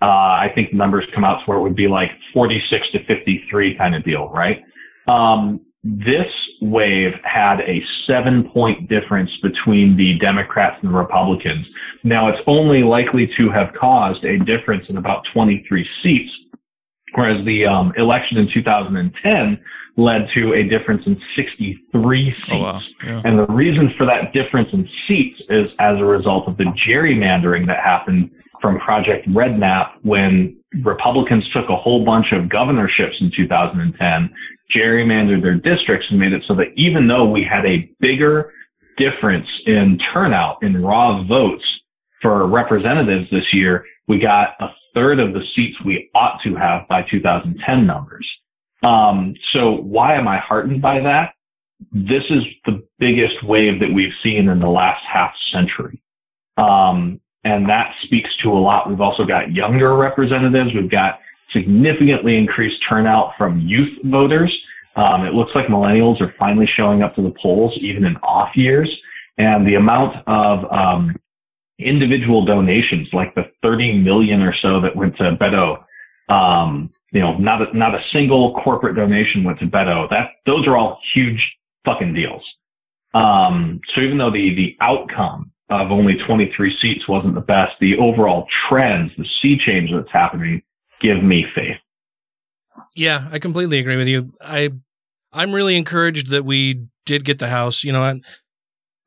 uh, I think the numbers come out to where it would be like 46 to 53 kind of deal, right? Um, this wave had a seven point difference between the Democrats and the Republicans. Now it's only likely to have caused a difference in about 23 seats, whereas the um, election in 2010 led to a difference in 63 seats. Oh, wow. Yeah. And the reason for that difference in seats is as a result of the gerrymandering that happened from Project REDMAP when Republicans took a whole bunch of governorships in 2010 gerrymandered their districts and made it so that even though we had a bigger difference in turnout in raw votes for representatives this year, we got a third of the seats we ought to have by 2010 numbers. Um, so why am I heartened by that? This is the biggest wave that we've seen in the last half century. Um, and that speaks to a lot. We've also got younger representatives. We've got significantly increased turnout from youth voters. Um, it looks like millennials are finally showing up to the polls even in off years. And the amount of um, individual donations, like the 30 million or so that went to Beto, um, you know, not a, not a single corporate donation went to Beto. That those are all huge fucking deals. Um, so even though the the outcome of only 23 seats wasn't the best, the overall trends, the sea change that's happening give me faith. Yeah, I completely agree with you. I I'm really encouraged that we did get the House. You know, I,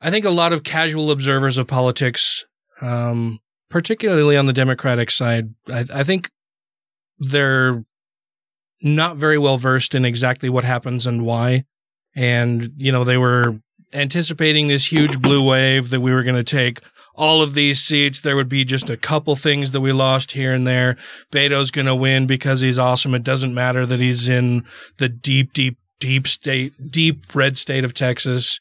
I think a lot of casual observers of politics, um, particularly on the Democratic side, I, I think they're not very well versed in exactly what happens and why. And, you know, they were anticipating this huge blue wave that we were going to take all of these seats. There would be just a couple things that we lost here and there. Beto's going to win because he's awesome. It doesn't matter that he's in the deep, deep, deep state, deep red state of Texas.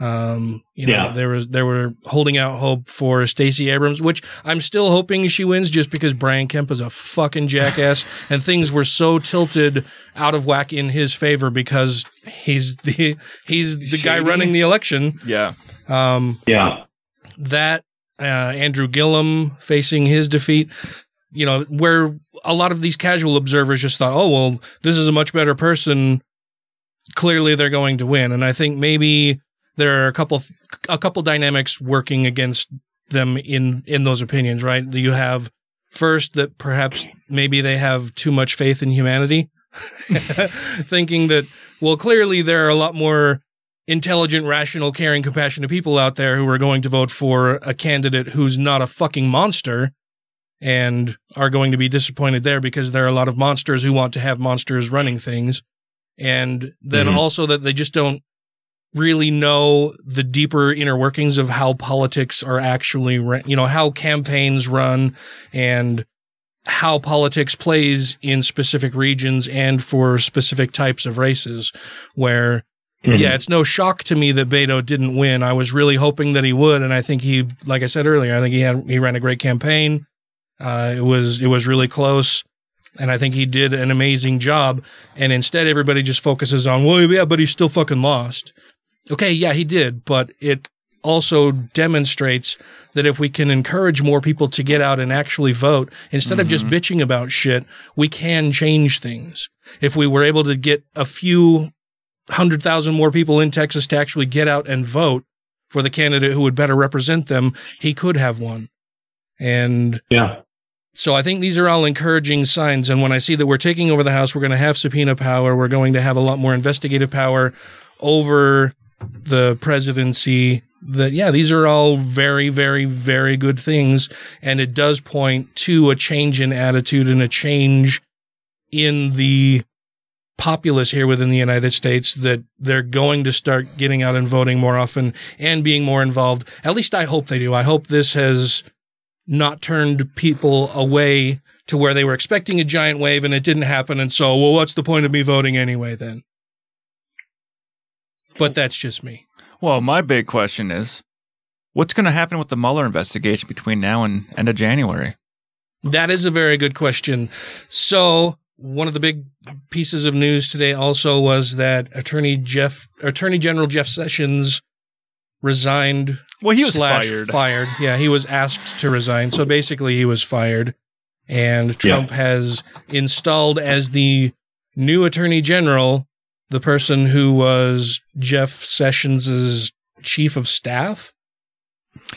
Um, you know, Yeah. there was, there were holding out hope for Stacey Abrams, which I'm still hoping she wins just because Brian Kemp is a fucking jackass and things were so tilted out of whack in his favor because he's the, he's the guy running the election. Yeah. Um, Yeah. that uh, Andrew Gillum facing his defeat, you know, where a lot of these casual observers just thought, oh, well, this is a much better person. Clearly, they're going to win, and I think maybe there are a couple a couple dynamics working against them in in those opinions. Right? You have first that perhaps maybe they have too much faith in humanity, thinking that well, clearly there are a lot more intelligent, rational, caring, compassionate people out there who are going to vote for a candidate who's not a fucking monster and are going to be disappointed there because there are a lot of monsters who want to have monsters running things. And then Mhm. also that they just don't really know the deeper inner workings of how politics are actually, you know, how campaigns run and how politics plays in specific regions and for specific types of races where Mhm. yeah, it's no shock to me that Beto didn't win. I was really hoping that he would, and I think he, like I said earlier, I think he had he ran a great campaign. Uh, it was it was really close, and I think he did an amazing job. And instead, everybody just focuses on, well, yeah, but he still fucking lost. Okay, yeah, he did, but it also demonstrates that if we can encourage more people to get out and actually vote instead of just bitching about shit, we can change things. If we were able to get a few hundred thousand more people in Texas to actually get out and vote for the candidate who would better represent them, he could have won. And yeah. So I think these are all encouraging signs. And when I see that we're taking over the House, we're going to have subpoena power. We're going to have a lot more investigative power over the presidency. That, yeah, these are all very, very, very good things. And it does point to a change in attitude and a change in the populace here within the United States that they're going to start getting out and voting more often and being more involved. At least I hope they do. I hope this has not turned people away to where they were expecting a giant wave and it didn't happen. And so, well, what's the point of me voting anyway then? But that's just me. Well, my big question is what's going to happen with the Mueller investigation between now and end of January? That is a very good question. So, one of the big pieces of news today also was that Attorney Jeff, Attorney General Jeff Sessions resigned. Well, he was slash fired. Fired. Yeah, he was asked to resign. So basically, he was fired, and Trump has installed as the new Attorney General the person who was Jeff Sessions's chief of staff.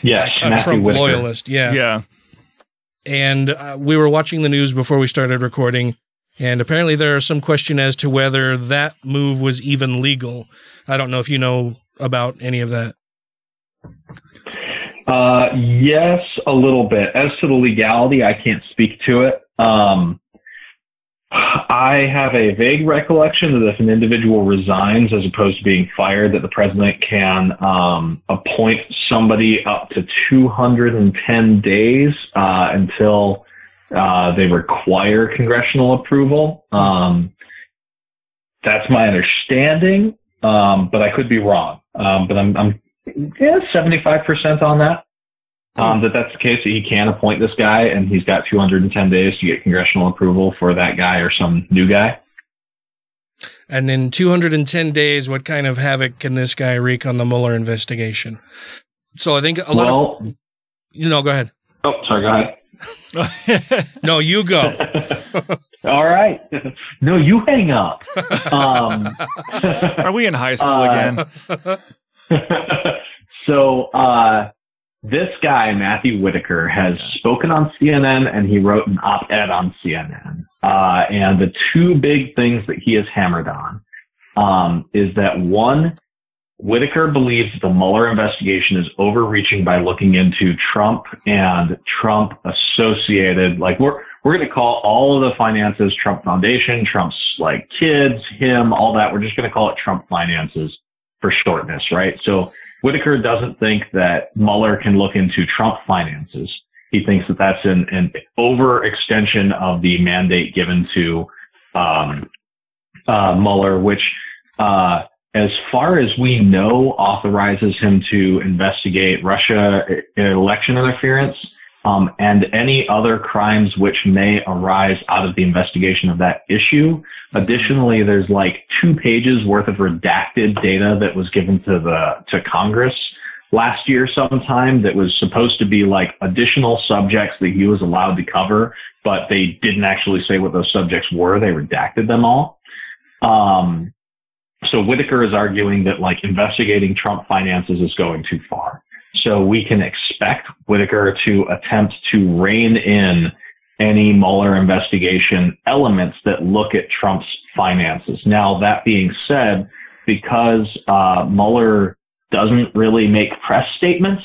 Yeah, a Matthew Trump Whitaker. loyalist. Yeah. Yeah. And uh, we were watching the news before we started recording, and apparently there are some question as to whether that move was even legal. I don't know if you know about any of that. Uh, yes, a little bit. As to the legality, I can't speak to it. Um, I have a vague recollection that if an individual resigns as opposed to being fired, that the president can um, appoint somebody up to 210 days uh, until uh, they require congressional approval. Um, that's my understanding, um, but I could be wrong. Um, but I'm, I'm yeah, 75% on that. Um, that that's the case that he can appoint this guy and he's got 210 days to get congressional approval for that guy or some new guy. And in 210 days, what kind of havoc can this guy wreak on the Mueller investigation? So I think a lot well, of, you know, go ahead. Oh, sorry, go ahead. No, you go. All right. No, you hang up. Um, Are we in high school Uh, again? so, uh, this guy, Matthew Whitaker, has spoken on CNN and he wrote an op-ed on CNN. Uh, and the two big things that he has hammered on, um, is that one, Whitaker believes that the Mueller investigation is overreaching by looking into Trump and Trump associated, like we're, we're going to call all of the finances Trump Foundation, Trump's like kids, him, all that. We're just going to call it Trump finances for shortness, right? So Whitaker doesn't think that Mueller can look into Trump finances. He thinks that that's an, an overextension of the mandate given to um, uh, Mueller, which, uh, as far as we know, authorizes him to investigate Russia e- election interference um, and any other crimes which may arise out of the investigation of that issue. Additionally, there's like two pages worth of redacted data that was given to the to Congress last year sometime that was supposed to be like additional subjects that he was allowed to cover, but they didn't actually say what those subjects were. They redacted them all. Um, so Whitaker is arguing that like investigating Trump finances is going too far. So we can expect Whitaker to attempt to rein in any Mueller investigation elements that look at Trump's finances. Now, that being said, because uh, Mueller doesn't really make press statements,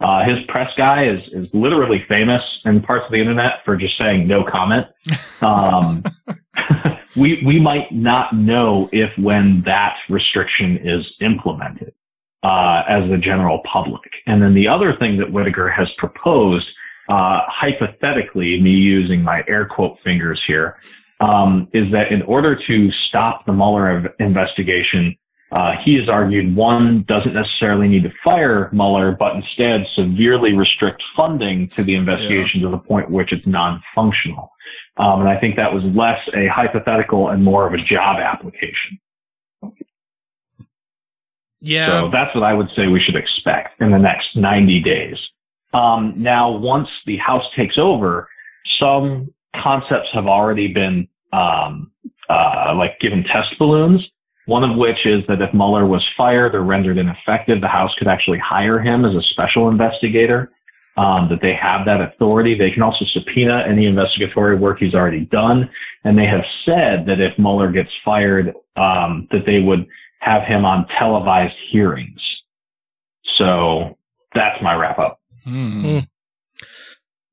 uh, his press guy is, is literally famous in parts of the internet for just saying no comment. Um, we we might not know if when that restriction is implemented uh, as the general public. And then the other thing that Whitaker has proposed, uh, hypothetically, me using my air quote fingers here, um, is that in order to stop the Mueller investigation, uh, he has argued one doesn't necessarily need to fire Mueller, but instead severely restrict funding to the investigation to the point which it's non-functional. Um, and I think that was less a hypothetical and more of a job application. Yeah. So that's what I would say we should expect in the next 90 days. Um, now, once the House takes over, some concepts have already been um, uh, like given test balloons. One of which is that if Mueller was fired or rendered ineffective, the House could actually hire him as a special investigator. Um, that they have that authority. They can also subpoena any investigatory work he's already done. And they have said that if Mueller gets fired, um, that they would have him on televised hearings. So that's my wrap up. Hmm.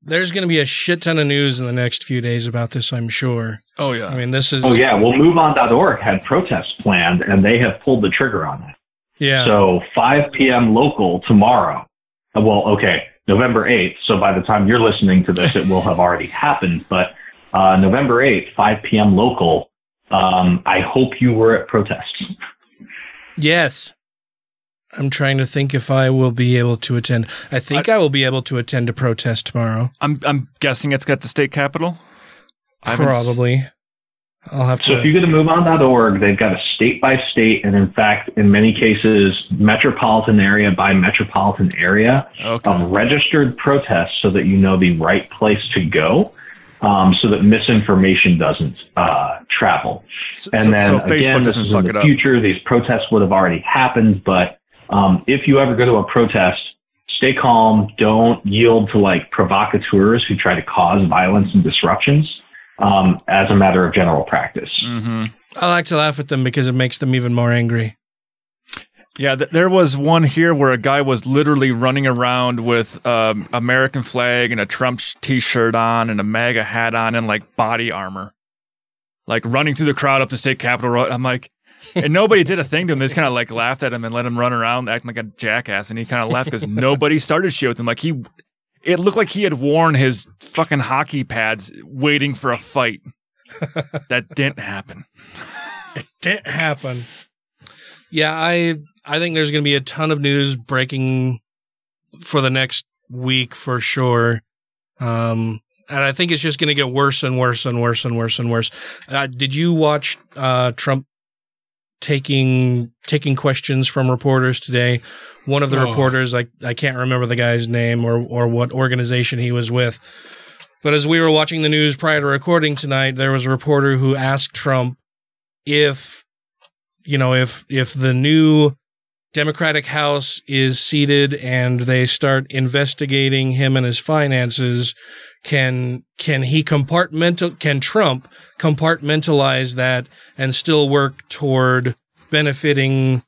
There's going to be a shit ton of news in the next few days about this, I'm sure. Oh yeah. I mean, this is Oh yeah. Well, MoveOn.org had protests planned and they have pulled the trigger on that. yeah. So 5 p.m. local tomorrow. Well, okay, November 8th. So by the time you're listening to this, it will have already happened. But uh, November 8th, 5 p.m. local. Um, I hope you were at protests. Yes. I'm trying to think if I will be able to attend. I think I, will be able to attend a protest tomorrow. I'm I'm guessing it's got the state capitol. I haven't s- Probably. I'll have So to. if you go to MoveOn.org, they've got a state by state, and in fact, in many cases, metropolitan area by metropolitan area Okay. of registered protests, so that you know the right place to go, um, so that misinformation doesn't uh, travel. So, And so- then so again, this is in it the up. future. These protests would have already happened, but um, if you ever go to a protest, stay calm. Don't yield to like provocateurs who try to cause violence and disruptions. Um, as a matter of general practice. Mm-hmm. I like to laugh at them because it makes them even more angry. Yeah, th- there was one here where a guy was literally running around with um, American flag and a Trump t-shirt on and a MAGA hat on and like body armor, like running through the crowd up the state capitol road. I'm like, and nobody did a thing to him. They just kind of like laughed at him and let him run around acting like a jackass. And he kind of left because nobody started shit with him. Like he, it looked like he had worn his fucking hockey pads waiting for a fight. that didn't happen. It didn't happen. Yeah, I I think there's going to be a ton of news breaking for the next week for sure. Um, and I think it's just going to get worse and worse and worse and worse and worse. Uh, did you watch uh, Trump taking taking questions from reporters today? One of the Oh. reporters, I I can't remember the guy's name or or what organization he was with. But as we were watching the news prior to recording tonight, there was a reporter who asked Trump if you know if if the new Democratic House is seated and they start investigating him and his finances, can can he compartmental can Trump compartmentalize that and still work toward benefiting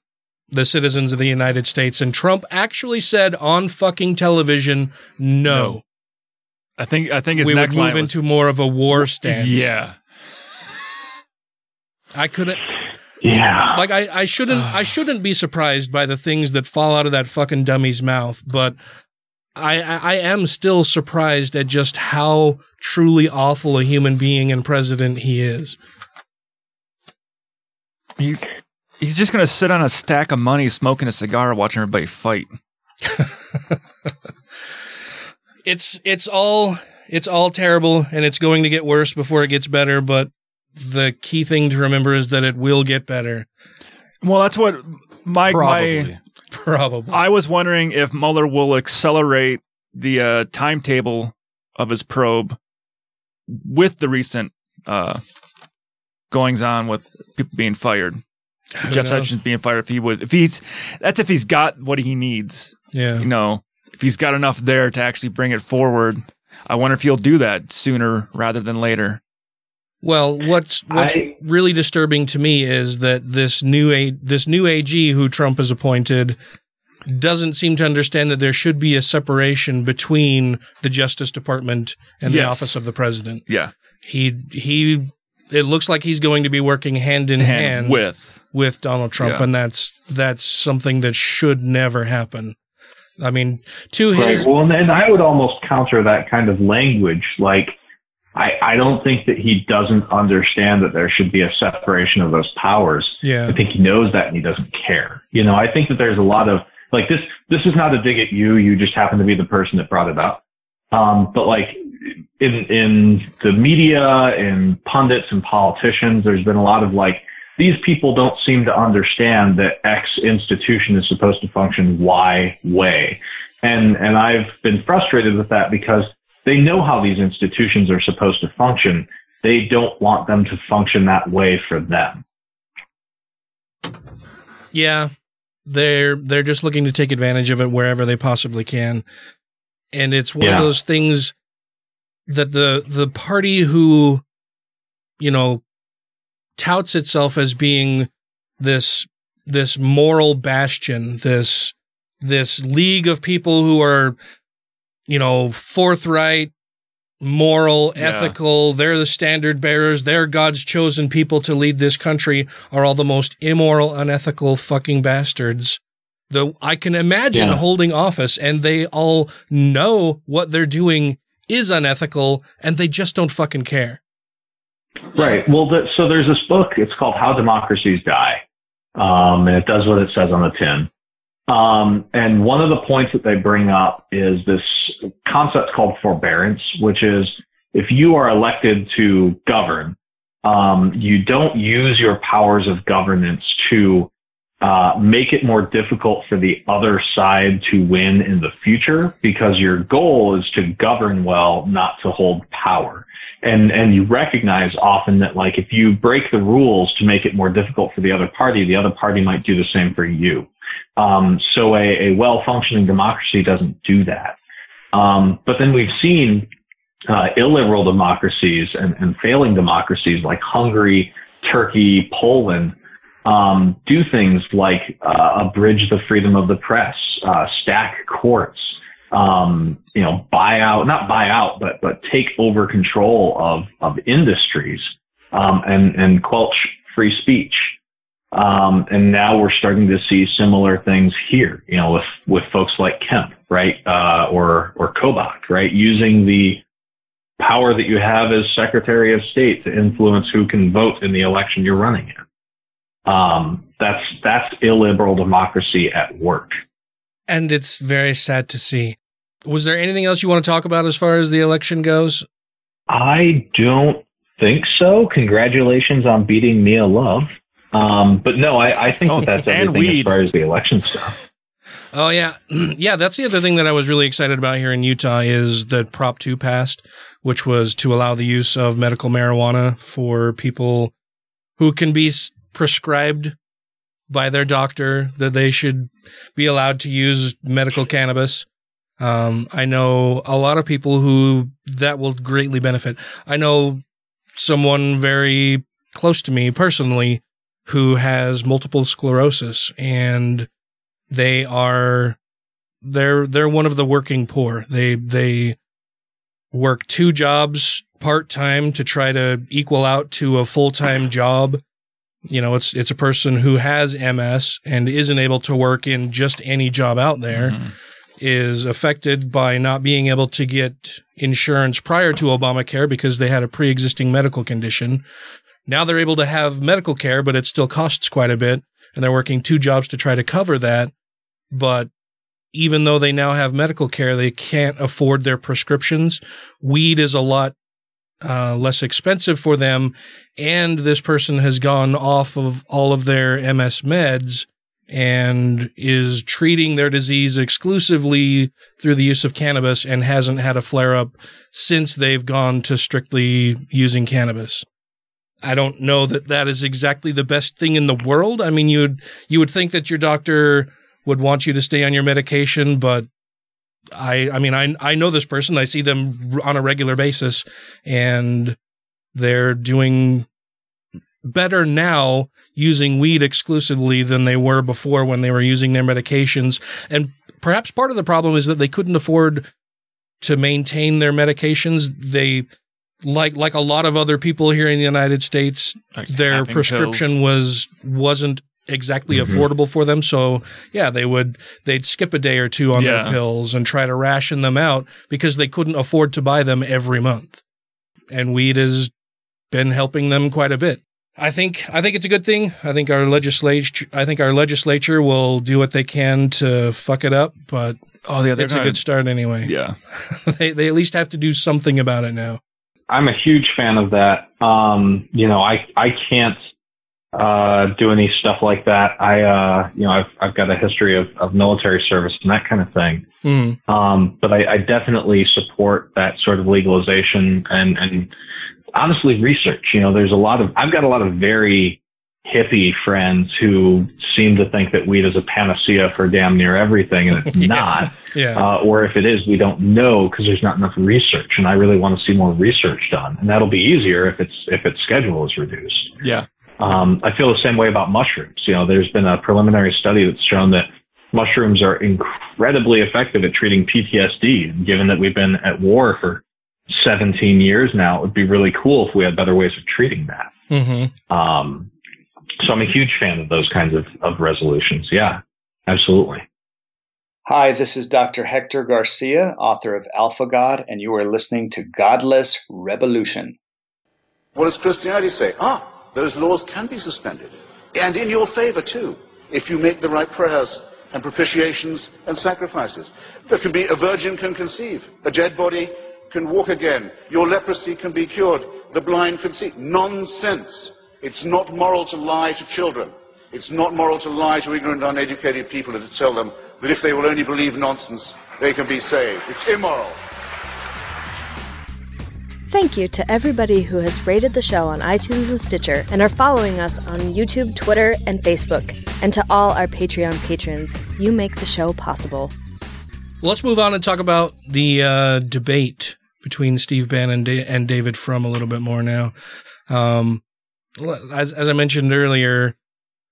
the citizens of the United States? And Trump actually said on fucking television, no. I think I think his we would move was- into more of a war stance. Yeah. I couldn't. Yeah. Like I, I shouldn't I shouldn't be surprised by the things that fall out of that fucking dummy's mouth, but I, I I am still surprised at just how truly awful a human being and president he is. He's he's just gonna sit on a stack of money, smoking a cigar, watching everybody fight. It's it's all it's all terrible and it's going to get worse before it gets better, but the key thing to remember is that it will get better. Well, that's what my Probably. my probably. I was wondering if Mueller will accelerate the uh, timetable of his probe with the recent uh, goings on with people being fired. Who Jeff knows? Sessions being fired. If he would, if he's that's if he's got what he needs. Yeah. You know, if he's got enough there to actually bring it forward. I wonder if he'll do that sooner rather than later. Well, what's what's I- really disturbing to me is that this new A, this new AG who Trump has appointed doesn't seem to understand that there should be a separation between the Justice Department and the office of the president. Yeah. He he it looks like he's going to be working hand in Hand hand, with. with Donald Trump Yeah. and that's that's something that should never happen. I mean, to Right. his Well, and I would almost counter that kind of language. Like, I, I don't think that he doesn't understand that there should be a separation of those powers. Yeah. I think he knows that and he doesn't care. You know, I think that there's a lot of like this. This is not a dig at you. You just happen to be the person that brought it up. Um, but like in in the media and pundits and politicians, there's been a lot of like these people don't seem to understand that X institution is supposed to function Y way. And, and I've been frustrated with that because they know how these institutions are supposed to function. They don't want them to function that way for them. Yeah. They're they're just looking to take advantage of it wherever they possibly can. And it's one Yeah. of those things that the the party who you know touts itself as being this this moral bastion, this this league of people who are you know forthright, moral, Yeah. ethical, they're the standard bearers, they're God's chosen people to lead this country are all the most immoral, unethical fucking bastards. Though I can imagine Yeah. holding office and they all know what they're doing is unethical and they just don't fucking care. Right. Well, the, so there's this book. It's called How Democracies Die, um, and it does what it says on the tin. Um, and one of the points that they bring up is this concept called forbearance, which is if you are elected to govern, um, you don't use your powers of governance to uh, make it more difficult for the other side to win in the future because your goal is to govern well, not to hold power. And, and you recognize often that like if you break the rules to make it more difficult for the other party, the other party might do the same for you. Um, so a, a well-functioning democracy doesn't do that. Um, but then we've seen uh, illiberal democracies and, and failing democracies like Hungary, Turkey, Poland um, do things like uh, abridge the freedom of the press, uh, stack courts, um, you know, buy out, not buy out, but but take over control of of industries um, and and quelch free speech. Um, and now we're starting to see similar things here, you know, with with folks like Kemp, right, uh, or or Kobach, right, using the power that you have as Secretary of State to influence who can vote in the election you're running in. Um, that's that's illiberal democracy at work. And it's very sad to see. Was there anything else you want to talk about as far as the election goes? I don't think so. Congratulations on beating Mia Love. Um, but no, I, I think Oh, that that's everything as weed. far as the election stuff. Oh yeah, yeah. That's the other thing that I was really excited about here in Utah is that Prop Two passed, which was to allow the use of medical marijuana for people who can be prescribed by their doctor that they should be allowed to use medical cannabis. Um, I know a lot of people who that will greatly benefit. I know someone very close to me personally who has multiple sclerosis and they are they're they're one of the working poor. They they work two jobs part time to try to equal out to a full time job. You know, it's it's a person who has MS and isn't able to work in just any job out there mm-hmm. is affected by not being able to get insurance prior to Obamacare because they had a pre-existing medical condition. Now they're able to have medical care, but it still costs quite a bit and they're working two jobs to try to cover that. But even though they now have medical care, they can't afford their prescriptions. Weed is a lot uh, less expensive for them. And this person has gone off of all of their MS meds and is treating their disease exclusively through the use of cannabis and hasn't had a flare up since they've gone to strictly using cannabis. I don't know that that is exactly the best thing in the world. I mean, you would, you would think that your doctor would want you to stay on your medication, but I, I mean, I, I know this person. I see them on a regular basis and they're doing better now using weed exclusively than they were before when they were using their medications. And perhaps part of the problem is that they couldn't afford to maintain their medications. They, like, like a lot of other people here in the United States, their prescription pills. was, wasn't exactly Mhm. affordable for them. So yeah, they would, they'd skip a day or two on Yeah. their pills and try to ration them out because they couldn't afford to buy them every month. And weed has been helping them quite a bit. I think I think it's a good thing. I think our legislature I think our legislature will do what they can to fuck it up, but Oh yeah, it's a good start anyway. Yeah. they they at least have to do something about it now. I'm a huge fan of that. Um, you know, I I can't uh, do any stuff like that. I uh, you know I've I've got a history of, of military service and that kind of thing. Hmm. Um, but I, I definitely support that sort of legalization and and honestly research. You know, there's a lot of I've got a lot of very hippie friends who seem to think that weed is a panacea for damn near everything, and it's not. Yeah. Uh, or if it is, we don't know because there's not enough research, and I really want to see more research done, and that'll be easier if it's if its schedule is reduced. Yeah. Um, I feel the same way about mushrooms. You know, there's been a preliminary study that's shown that mushrooms are incredibly effective at treating PTSD. And given that we've been at war for 17 years now, it would be really cool if we had better ways of treating that. Mm-hmm. Um, so I'm a huge fan of those kinds of, of resolutions. Yeah, absolutely. Hi, this is Dr. Hector Garcia, author of Alpha God, and you are listening to Godless Revolution. What does Christianity say? Ah, those laws can be suspended. And in your favor, too, if you make the right prayers and propitiations and sacrifices. There can be a virgin can conceive, a dead body can walk again, your leprosy can be cured, the blind can see. Nonsense. It's not moral to lie to children. It's not moral to lie to ignorant, uneducated people and to tell them that if they will only believe nonsense, they can be saved. It's immoral. Thank you to everybody who has rated the show on iTunes and Stitcher and are following us on YouTube, Twitter, and Facebook. And to all our Patreon patrons, you make the show possible. Let's move on and talk about the uh, debate between Steve Bannon and, Da- and David Frum a little bit more now. Um, as, as I mentioned earlier,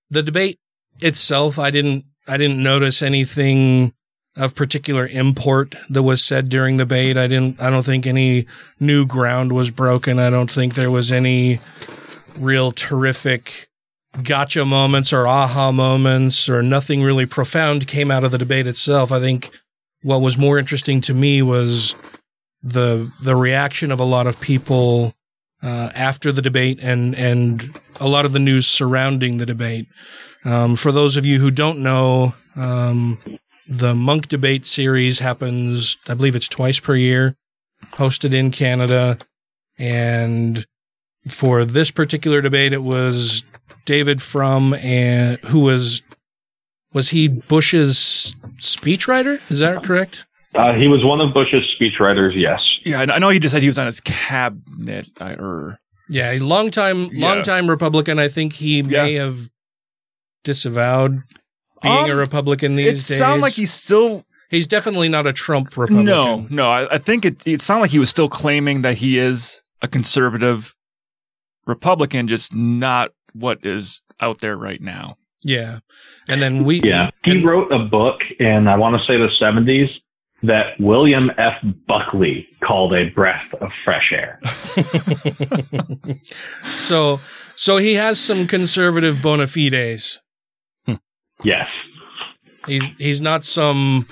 the debate itself, I didn't, I didn't notice anything of particular import that was said during the debate. I didn't, I don't think any new ground was broken. I don't think there was any real terrific gotcha moments or aha moments or nothing really profound came out of the debate itself. I think what was more interesting to me was the the reaction of a lot of people uh, after the debate and and a lot of the news surrounding the debate. Um, for those of you who don't know, um, the Munk Debate series happens, I believe it's twice per year, hosted in Canada. And for this particular debate, it was David Frum and who was was he Bush's speechwriter? Is that correct? Uh, he was one of Bush's speechwriters. Yes. Yeah, I know he just said he was on his cabinet. I, or Yeah, a long time, Yeah. time Republican. I think he may have disavowed being a Um, Republican it these days. sounded like he's still. He's definitely not a Trump Republican. No, no. I, I think it. It sounded like he was still claiming that he is a conservative Republican, just not what is out there right now. Yeah, and then we. Yeah. He wrote a book in, I want to say the 70s, that William F. Buckley called a breath of fresh air. So, so he has some conservative bona fides. Hmm. Yes. He's he's not some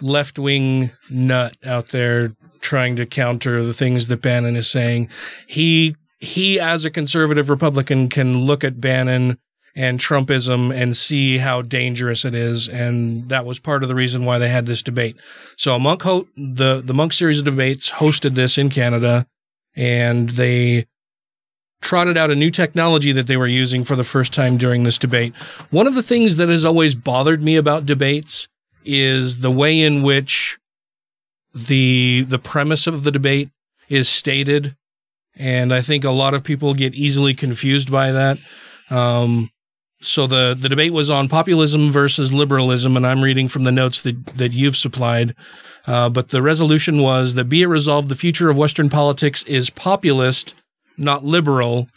left wing nut out there trying to counter the things that Bannon is saying. He he as a conservative Republican can look at Bannon and Trumpism and see how dangerous it is, and that was part of the reason why they had this debate. So Munk ho- the the Munk series of debates hosted this in Canada, and they trotted out a new technology that they were using for the first time during this debate. One of the things that has always bothered me about debates is the way in which the the premise of the debate is stated, and I think a lot of people get easily confused by that. Um, so the the debate was on populism versus liberalism, and I'm reading from the notes that that you've supplied. Uh, but the resolution was that be it resolved, the future of Western politics is populist, not liberal.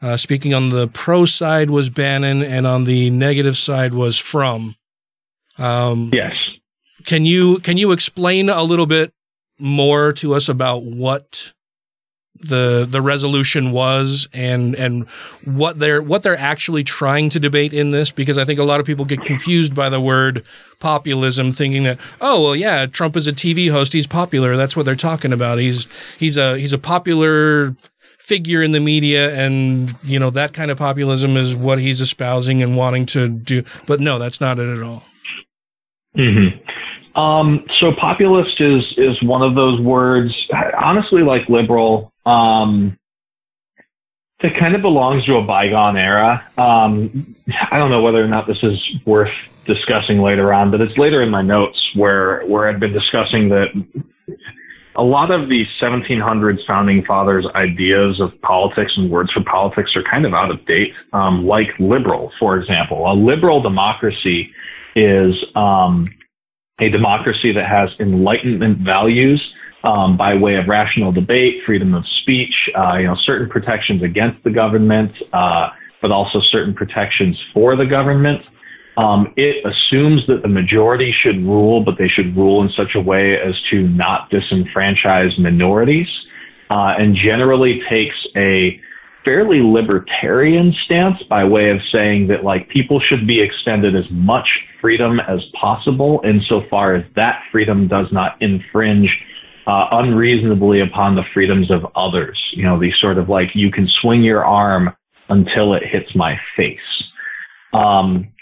Uh, speaking on the pro side was Bannon, and on the negative side was Frum. Um, yes. Can you can you explain a little bit more to us about what the the resolution was and and what they're what they're actually trying to debate in this? Because I think a lot of people get confused by the word populism, thinking that oh well yeah Trump is a TV host, he's popular, that's what they're talking about. He's he's a he's a popular figure in the media and you know that kind of populism is what he's espousing and wanting to do but no that's not it at all hmm Um, so populist is is one of those words, honestly, like liberal. Um, that kind of belongs to a bygone era. Um, I don't know whether or not this is worth discussing later on, but it's later in my notes where where I've been discussing that a lot of the 1700s founding fathers' ideas of politics and words for politics are kind of out of date. Um, like liberal, for example, a liberal democracy is um, a democracy that has enlightenment values um, by way of rational debate, freedom of speech, uh, you know, certain protections against the government, uh, but also certain protections for the government. Um, it assumes that the majority should rule, but they should rule in such a way as to not disenfranchise minorities, uh, and generally takes a fairly libertarian stance by way of saying that like people should be extended as much freedom as possible insofar as that freedom does not infringe uh, unreasonably upon the freedoms of others. You know, the sort of like you can swing your arm until it hits my face. Um,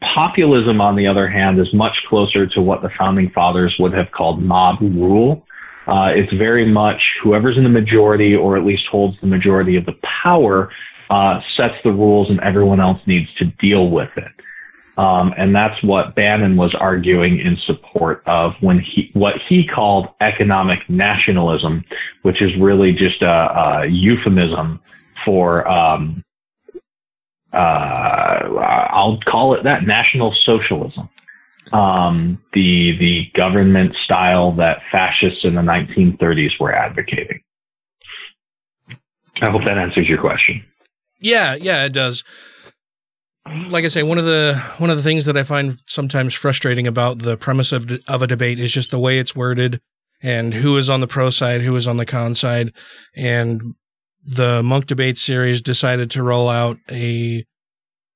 populism, on the other hand, is much closer to what the founding fathers would have called mob rule. Uh, it's very much whoever's in the majority, or at least holds the majority of the power, uh, sets the rules, and everyone else needs to deal with it. Um, and that's what Bannon was arguing in support of when he, what he called economic nationalism, which is really just a, a euphemism for, um, uh, I'll call it that national socialism. Um, the, the government style that fascists in the 1930s were advocating. I hope that answers your question. Yeah, yeah, it does like I say, one of the one of the things that I find sometimes frustrating about the premise of of a debate is just the way it's worded and who is on the pro side, who is on the con side, and the Munk debate series decided to roll out a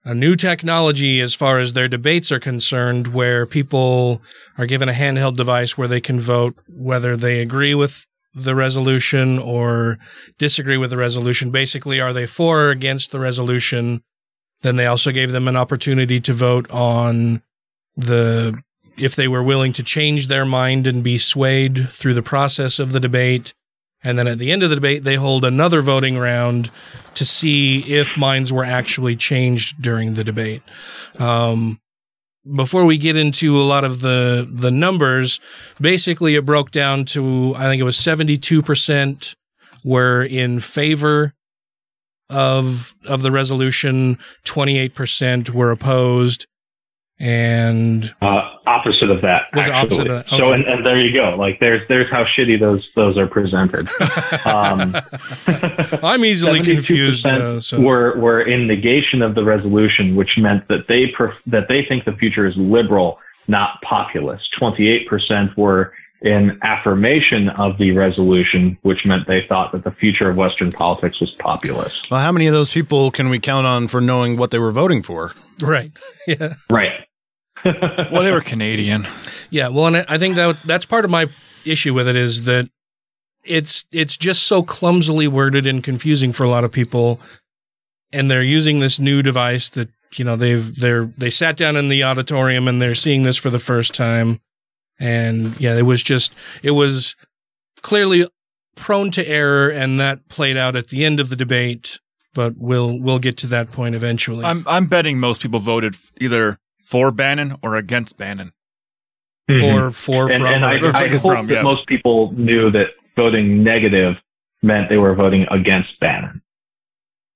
a new technology as far as their debates are concerned, where people are given a handheld device where they can vote whether they agree with the resolution or disagree with the resolution. Basically, are they for or against the resolution? Then they also gave them an opportunity to vote on the if they were willing to change their mind and be swayed through the process of the debate. And then at the end of the debate, they hold another voting round to see if minds were actually changed during the debate. Um, before we get into a lot of the the numbers, basically it broke down to I think it was seventy two percent were in favor of of the resolution, 28% were opposed, and uh, opposite of that. Was opposite of that. Okay. So and, and there you go. Like there's there's how shitty those those are presented. Um, I'm easily confused. Uh, so. Were were in negation of the resolution, which meant that they pref- that they think the future is liberal, not populist. 28% were in affirmation of the resolution, which meant they thought that the future of Western politics was populist. Well, how many of those people can we count on for knowing what they were voting for? Right. Yeah. Right. well, they were Canadian. Yeah. Well, and I think that that's part of my issue with it is that it's it's just so clumsily worded and confusing for a lot of people, and they're using this new device that you know they've they're they sat down in the auditorium and they're seeing this for the first time and yeah, it was just, it was clearly prone to error and that played out at the end of the debate, but we'll, we'll get to that point eventually. I'm, I'm betting most people voted either for Bannon or against Bannon. Mm-hmm. Or for and, from. And I, or I hope from, that yeah. most people knew that voting negative meant they were voting against Bannon.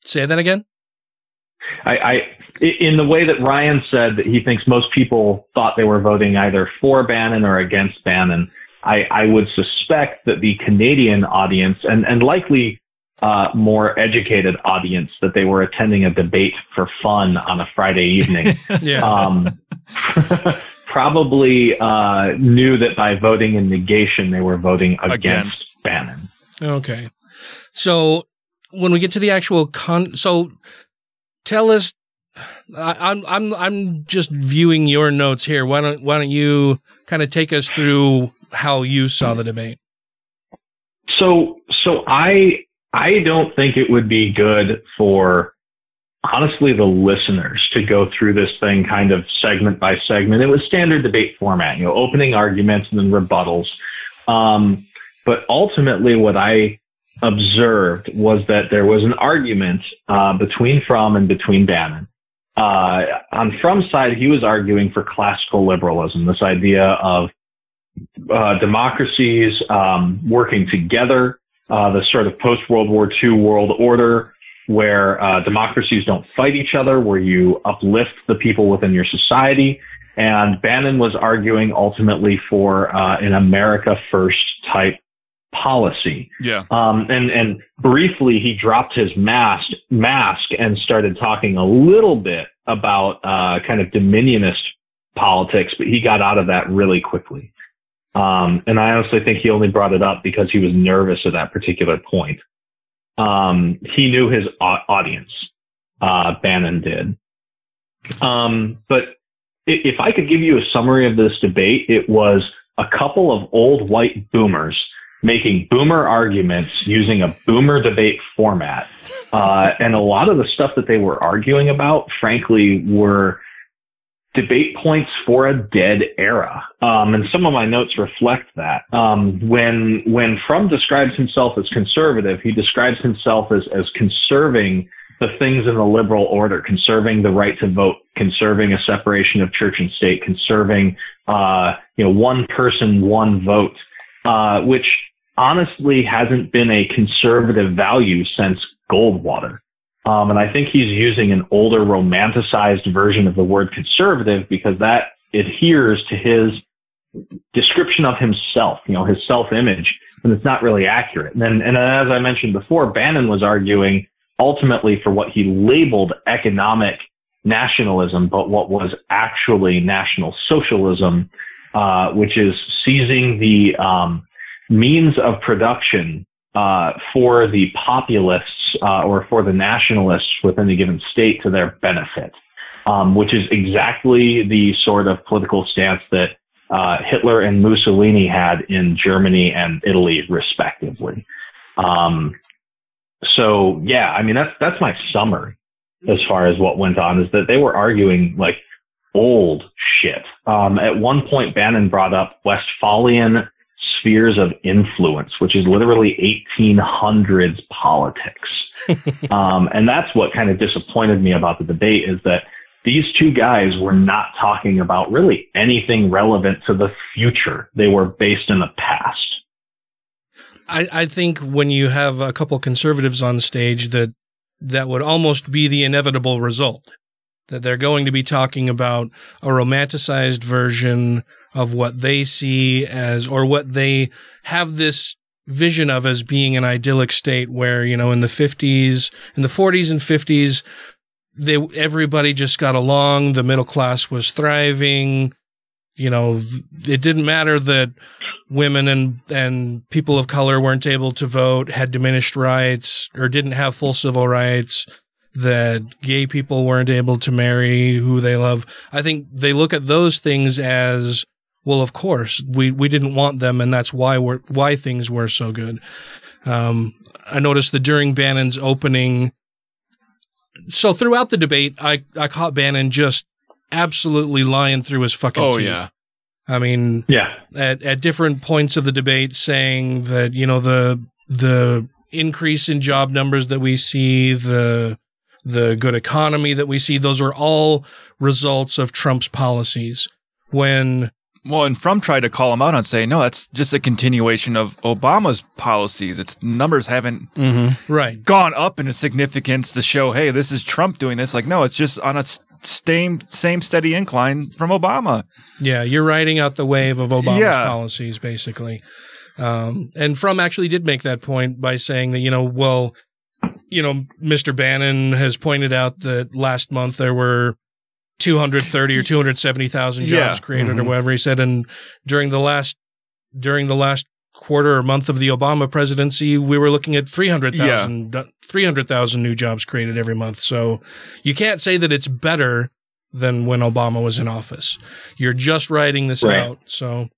Say that again? I, I in the way that Ryan said that he thinks most people thought they were voting either for Bannon or against Bannon, I, I would suspect that the Canadian audience and, and likely uh, more educated audience that they were attending a debate for fun on a Friday evening. yeah. um, probably uh, knew that by voting in negation, they were voting against, Against. Bannon. Okay. So when we get to the actual con, so tell us. I, I'm I'm I'm just viewing your notes here. Why don't Why don't you kind of take us through how you saw the debate? So, so I, I don't think it would be good for honestly the listeners to go through this thing kind of segment by segment. It was standard debate format, you know, opening arguments and then rebuttals. Um, but ultimately what I observed was that there was an argument, uh, between Frum and between Bannon. Uh, on Frum's side, he was arguing for classical liberalism, this idea of uh, democracies um, working together, uh, the sort of post World War II world order where uh, democracies don't fight each other, where you uplift the people within your society. And Bannon was arguing ultimately for uh, an America First type policy. Yeah. Um, and and briefly, he dropped his mask mask and started talking a little bit about uh, kind of dominionist politics, but he got out of that really quickly. Um, and I honestly think he only brought it up because he was nervous at that particular point. Um, he knew his au- audience. Uh, Bannon did. Um, but if I could give you a summary of this debate, it was a couple of old white boomers making boomer arguments using a boomer debate format. Uh, and a lot of the stuff that they were arguing about, frankly, were debate points for a dead era. Um, and some of my notes reflect that. Um, when, when Frum describes himself as conservative, he describes himself as, as conserving the things in the liberal order, conserving the right to vote, conserving a separation of church and state, conserving, uh, you know, one person, one vote, uh, which honestly hasn't been a conservative value since Goldwater. Um, and I think he's using an older romanticized version of the word conservative because that adheres to his description of himself, you know, his self-image, and it's not really accurate. And, and as I mentioned before, Bannon was arguing ultimately for what he labeled economic nationalism, but what was actually national socialism, uh, which is seizing the um, means of production uh, for the populists uh, or for the nationalists within a given state to their benefit, um, which is exactly the sort of political stance that uh, Hitler and Mussolini had in Germany and Italy, respectively. Um, so yeah, I mean that's that's my summary as far as what went on is that they were arguing like old shit. Um, at one point, Bannon brought up Westphalian spheres of influence, which is literally 1800s politics. um, and that's what kind of disappointed me about the debate is that these two guys were not talking about really anything relevant to the future. They were based in the past. I, I think when you have a couple conservatives on stage that that would almost be the inevitable result that they're going to be talking about a romanticized version of what they see as or what they have this vision of as being an idyllic state where you know in the 50s in the 40s and 50s they everybody just got along the middle class was thriving you know it didn't matter that women and and people of color weren't able to vote had diminished rights or didn't have full civil rights that gay people weren't able to marry who they love. I think they look at those things as well of course we we didn't want them and that's why we're why things were so good um, i noticed that during bannon's opening so throughout the debate i i caught bannon just absolutely lying through his fucking Oh, teeth yeah. I mean, yeah, at at different points of the debate, saying that you know the the increase in job numbers that we see, the the good economy that we see, those are all results of Trump's policies. When Well, and Frum tried to call him out on saying, no, that's just a continuation of Obama's policies. Its numbers haven't right gone up in a significance to show, hey, this is Trump doing this. Like, no, it's just on a same same steady incline from Obama. Yeah, you're riding out the wave of Obama's Yeah. policies, basically. Um, and Frum actually did make that point by saying that, you know, well, you know, Mr. Bannon has pointed out that last month there were 230 or 270,000 jobs Yeah. created or Mhm. whatever he said. And during the last, during the last quarter or month of the Obama presidency, we were looking at 300,000, 300,000 new jobs created every month. So you can't say that it's better than when Obama was in office. You're just writing this Right. out. So,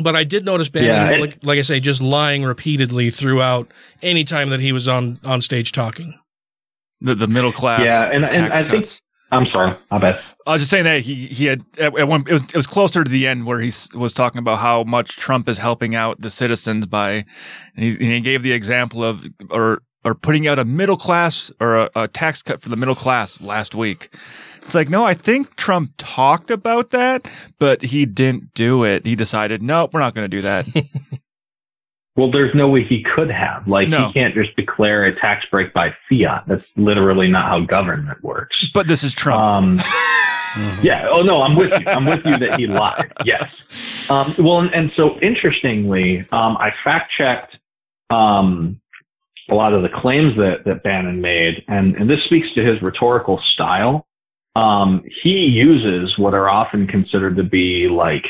but I did notice Bannon, Yeah, it- like, like I say, just lying repeatedly throughout any time that he was on, on stage talking. The the middle class. yeah, and, and tax I think cuts. I'm sorry, I bet. I was just saying that he he had at, at one it was it was closer to the end where he was talking about how much Trump is helping out the citizens by and he, and he gave the example of or or putting out a middle class or a, a tax cut for the middle class last week. It's like, no, I think Trump talked about that, but he didn't do it. He decided, nope, we're not going to do that. Well, there's no way he could have. Like, No. he can't just declare a tax break by fiat. That's literally not how government works. but this is Trump. Um, yeah. Oh no, I'm with you. I'm with you that he lied. Yes. Um, well, and, and so interestingly, um, I fact checked um, a lot of the claims that that Bannon made, and and this speaks to his rhetorical style. Um, he uses what are often considered to be like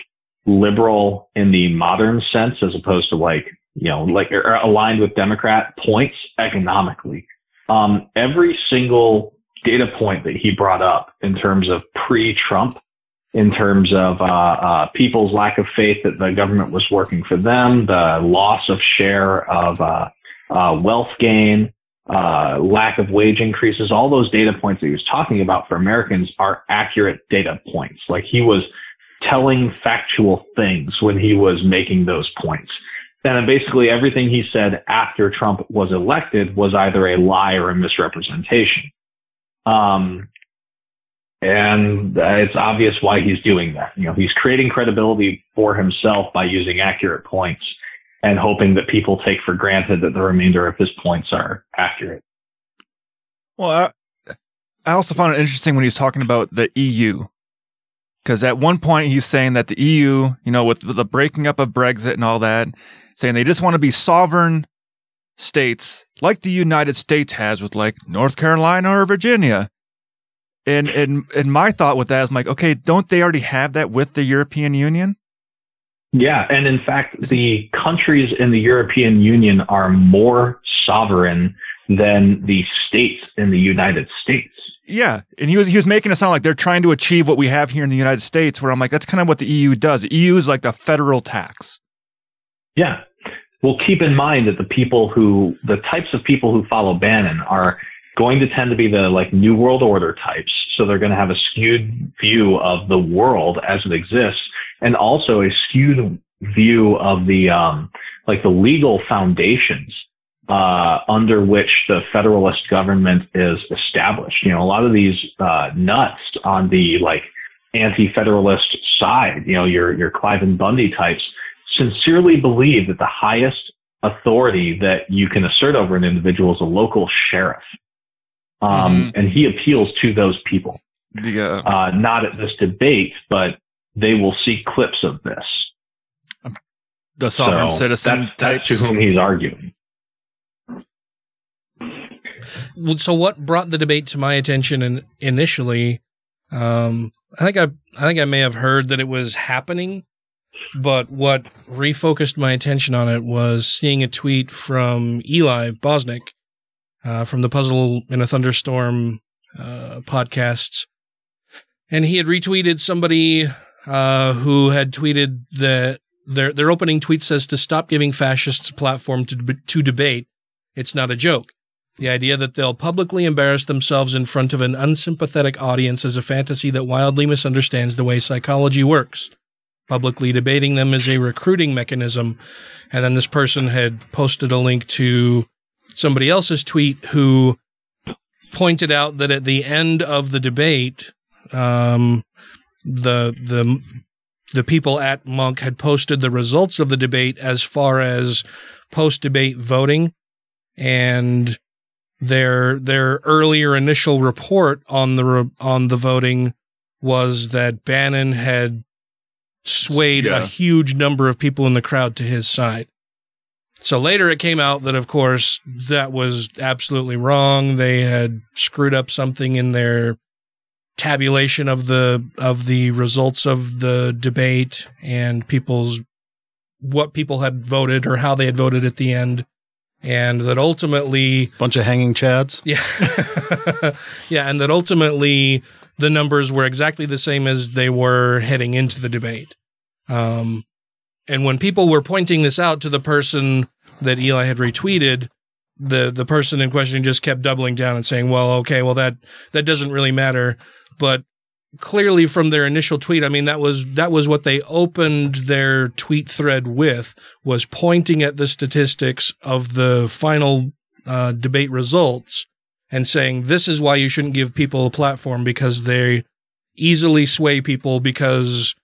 liberal in the modern sense, as opposed to like you know like or aligned with Democrat points economically. Um, every single data point that he brought up in terms of pre-Trump, in terms of uh, uh, people's lack of faith that the government was working for them, the loss of share of uh, uh, wealth gain, uh, lack of wage increases, all those data points that he was talking about for Americans are accurate data points. Like he was telling factual things when he was making those points. And basically everything he said after Trump was elected was either a lie or a misrepresentation. Um, and it's obvious why he's doing that. You know, he's creating credibility for himself by using accurate points and hoping that people take for granted that the remainder of his points are accurate. Well, I, I also found it interesting when he's talking about the EU. Because at one point he's saying that the EU, you know, with the breaking up of Brexit and all that, saying they just want to be sovereign states like the United States has with like North Carolina or Virginia. And and and my thought with that is like, okay, don't they already have that with the European Union? Yeah, and in fact, the countries in the European Union are more sovereign than the states in the United States. Yeah, and he was he was making it sound like they're trying to achieve what we have here in the United States. Where I'm like, that's kind of what the EU does. The EU is like the federal tax. Yeah. Well, keep in mind that the people who, the types of people who follow Bannon are going to tend to be the like New World Order types. So they're going to have a skewed view of the world as it exists and also a skewed view of the, um, like the legal foundations, uh, under which the federalist government is established. You know, a lot of these, uh, nuts on the like anti-federalist side, you know, your, your Cliven Bundy types sincerely believe that the highest authority that you can assert over an individual is a local sheriff. Um, and he appeals to those people. The, uh, not at this debate, but they will see clips of this. the sovereign So citizen that's, that's types. to whom he's arguing. So what brought the debate to my attention in, initially? Um, I think I, I think I may have heard that it was happening, but what refocused my attention on it was seeing a tweet from Eli Bosnick, uh, from the Puzzle in a Thunderstorm, uh, podcasts. And he had retweeted somebody, uh, who had tweeted that their, their opening tweet says to stop giving fascists a platform to, deb- to debate. It's not a joke. The idea that they'll publicly embarrass themselves in front of an unsympathetic audience is a fantasy that wildly misunderstands the way psychology works. Publicly debating them as a recruiting mechanism. And then this person had posted a link to somebody else's tweet who pointed out that at the end of the debate, um, the, the, the people at Munk had posted the results of the debate as far as post debate voting and their their earlier initial report on the on the voting was that Bannon had swayed Yeah. a huge number of people in the crowd to his side. So later it came out that of course that was absolutely wrong. They had screwed up something in their tabulation of the of the results of the debate and people's what people had voted or how they had voted at the end and that ultimately bunch of hanging chads. yeah yeah and that ultimately the numbers were exactly the same as they were heading into the debate. Um and when people were pointing this out to the person that Eli had retweeted the the person in question just kept doubling down and saying well okay well that that doesn't really matter. But clearly from their initial tweet i mean that was that was what they opened their tweet thread with was pointing at the statistics of the final uh, debate results and saying this is why you shouldn't give people a platform because they easily sway people because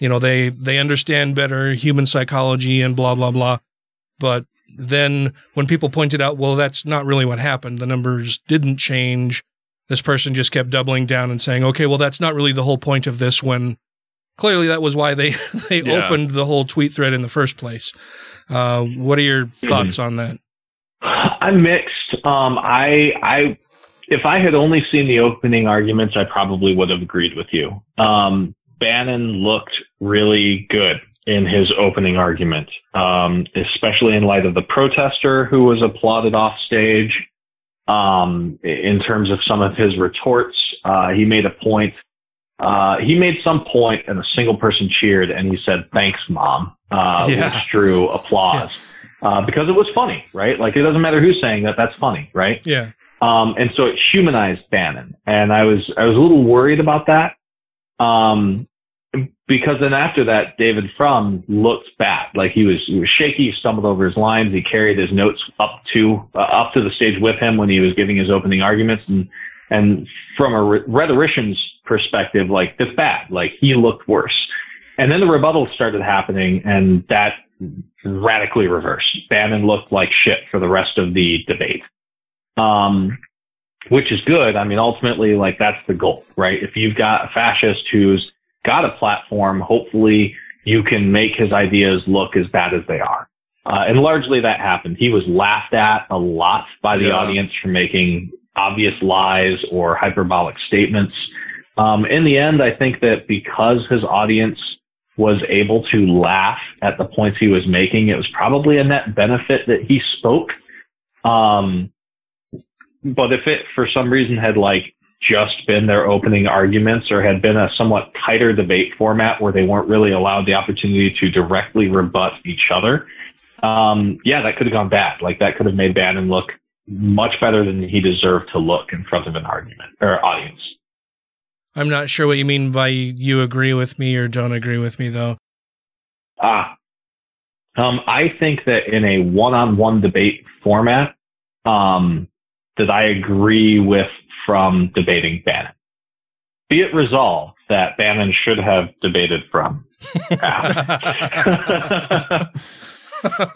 you know they they understand better human psychology and blah blah blah. But then when people pointed out, well, that's not really what happened. The numbers didn't change. This person just kept doubling down and saying, okay, well, that's not really the whole point of this when clearly that was why they, they Yeah. opened the whole tweet thread in the first place. Uh, what are your thoughts on that? I'm mixed. Um, I, I, if I had only seen the opening arguments, I probably would have agreed with you. Um, Bannon looked really good in his opening argument, um, especially in light of the protester who was applauded off stage. Um, in terms of some of his retorts, uh, he made a point. Uh, he made some point and a single person cheered and he said, thanks, mom, uh, Yeah. which drew applause. Uh, because it was funny, right? Like it doesn't matter who's saying that, that's funny, right? Yeah. Um, and so it humanized Bannon. And I was, I was a little worried about that. Um, because then after that, David Frum looked bad. Like he was, he was shaky, he stumbled over his lines. He carried his notes up to, uh, up to the stage with him when he was giving his opening arguments. And, and from a rhe- rhetorician's perspective, like that's bad. Like he looked worse. And then the rebuttals started happening and that radically reversed. Bannon looked like shit for the rest of the debate. Um, which is good. I mean, ultimately, like that's the goal, right? If you've got a fascist who's got a platform, hopefully you can make his ideas look as bad as they are. Uh, and largely that happened. He was laughed at a lot by the Yeah. audience for making obvious lies or hyperbolic statements. Um, in the end, I think that because his audience was able to laugh at the points he was making, it was probably a net benefit that he spoke. Um, but if it for some reason had like just been their opening arguments or had been a somewhat tighter debate format where they weren't really allowed the opportunity to directly rebut each other, um, yeah, that could have gone bad. Like that could have made Bannon look much better than he deserved to look in front of an argument or audience. I'm not sure what you mean by you agree with me or don't agree with me, though. Ah, um, I think that in a one-on-one debate format, um, that I agree with Frum debating Bannon. Be it resolved that Bannon should have debated Frum. well,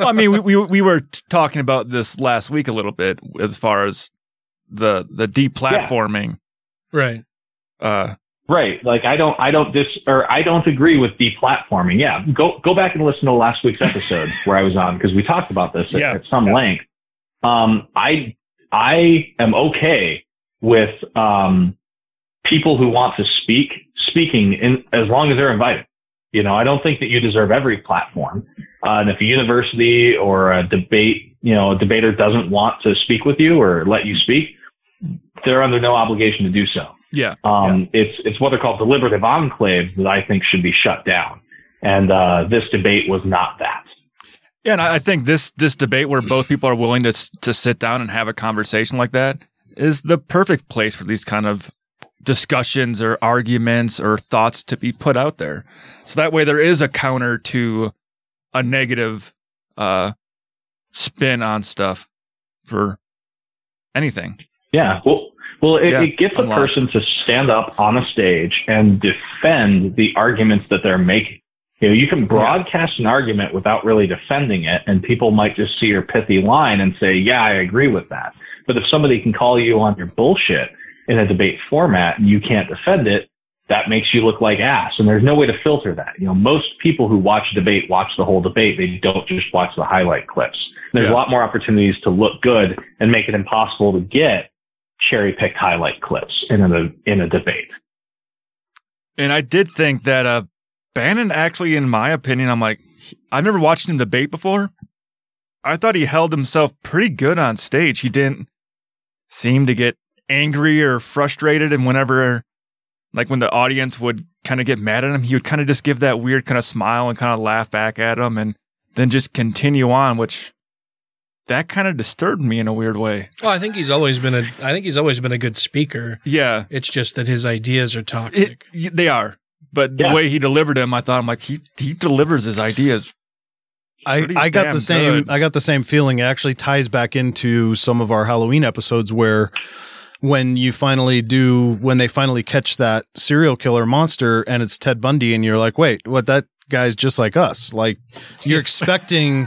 I mean, we, we we were t- talking about this last week a little bit as far as the the deplatforming. Right. Uh, Right. Like I don't, I don't dis, or I don't agree with deplatforming. Yeah. Go, go back and listen to last week's episode where I was on because we talked about this at, Yeah. at some length. Um, I, I am okay with, um, people who want to speak, speaking in, as long as they're invited. You know, I don't think that you deserve every platform. Uh, and if a university or a debate, you know, a debater doesn't want to speak with you or let you speak, they're under no obligation to do so. Yeah. Um, It's it's what are called deliberative enclaves that I think should be shut down, and uh, this debate was not that. Yeah, and I I think this this debate where both people are willing to to sit down and have a conversation like that is the perfect place for these kind of discussions or arguments or thoughts to be put out there. So that way there is a counter to a negative uh spin on stuff for anything. Yeah, well, well, it, Yeah, it gets a person to stand up on a stage and defend the arguments that they're making. You know, you can broadcast an argument without really defending it, and people might just see your pithy line and say, "Yeah, I agree with that." But if somebody can call you on your bullshit in a debate format and you can't defend it, that makes you look like ass. And there's no way to filter that. You know, most people who watch debate watch the whole debate. They don't just watch the highlight clips. There's Yeah. a lot more opportunities to look good and make it impossible to get cherry picked highlight clips in a in a debate. And I did think that uh Bannon actually in my opinion I'm like I've never watched him debate before. I thought he held himself pretty good on stage. He didn't seem to get angry or frustrated and whenever like when the audience would kind of get mad at him, he would kind of just give that weird kind of smile and kind of laugh back at them and then just continue on, which that kind of disturbed me in a weird way. Well, I think he's always been a. I think he's always been a good speaker. Yeah. It's just that his ideas are toxic. It, they are. But Yeah. the way he delivered them, I thought I'm like, he, he delivers his ideas I, I got the same good. I got the same feeling. It actually ties back into some of our Halloween episodes where when you finally do when they finally catch that serial killer monster and it's Ted Bundy and you're like, wait, what that guy's just like us. Like you're expecting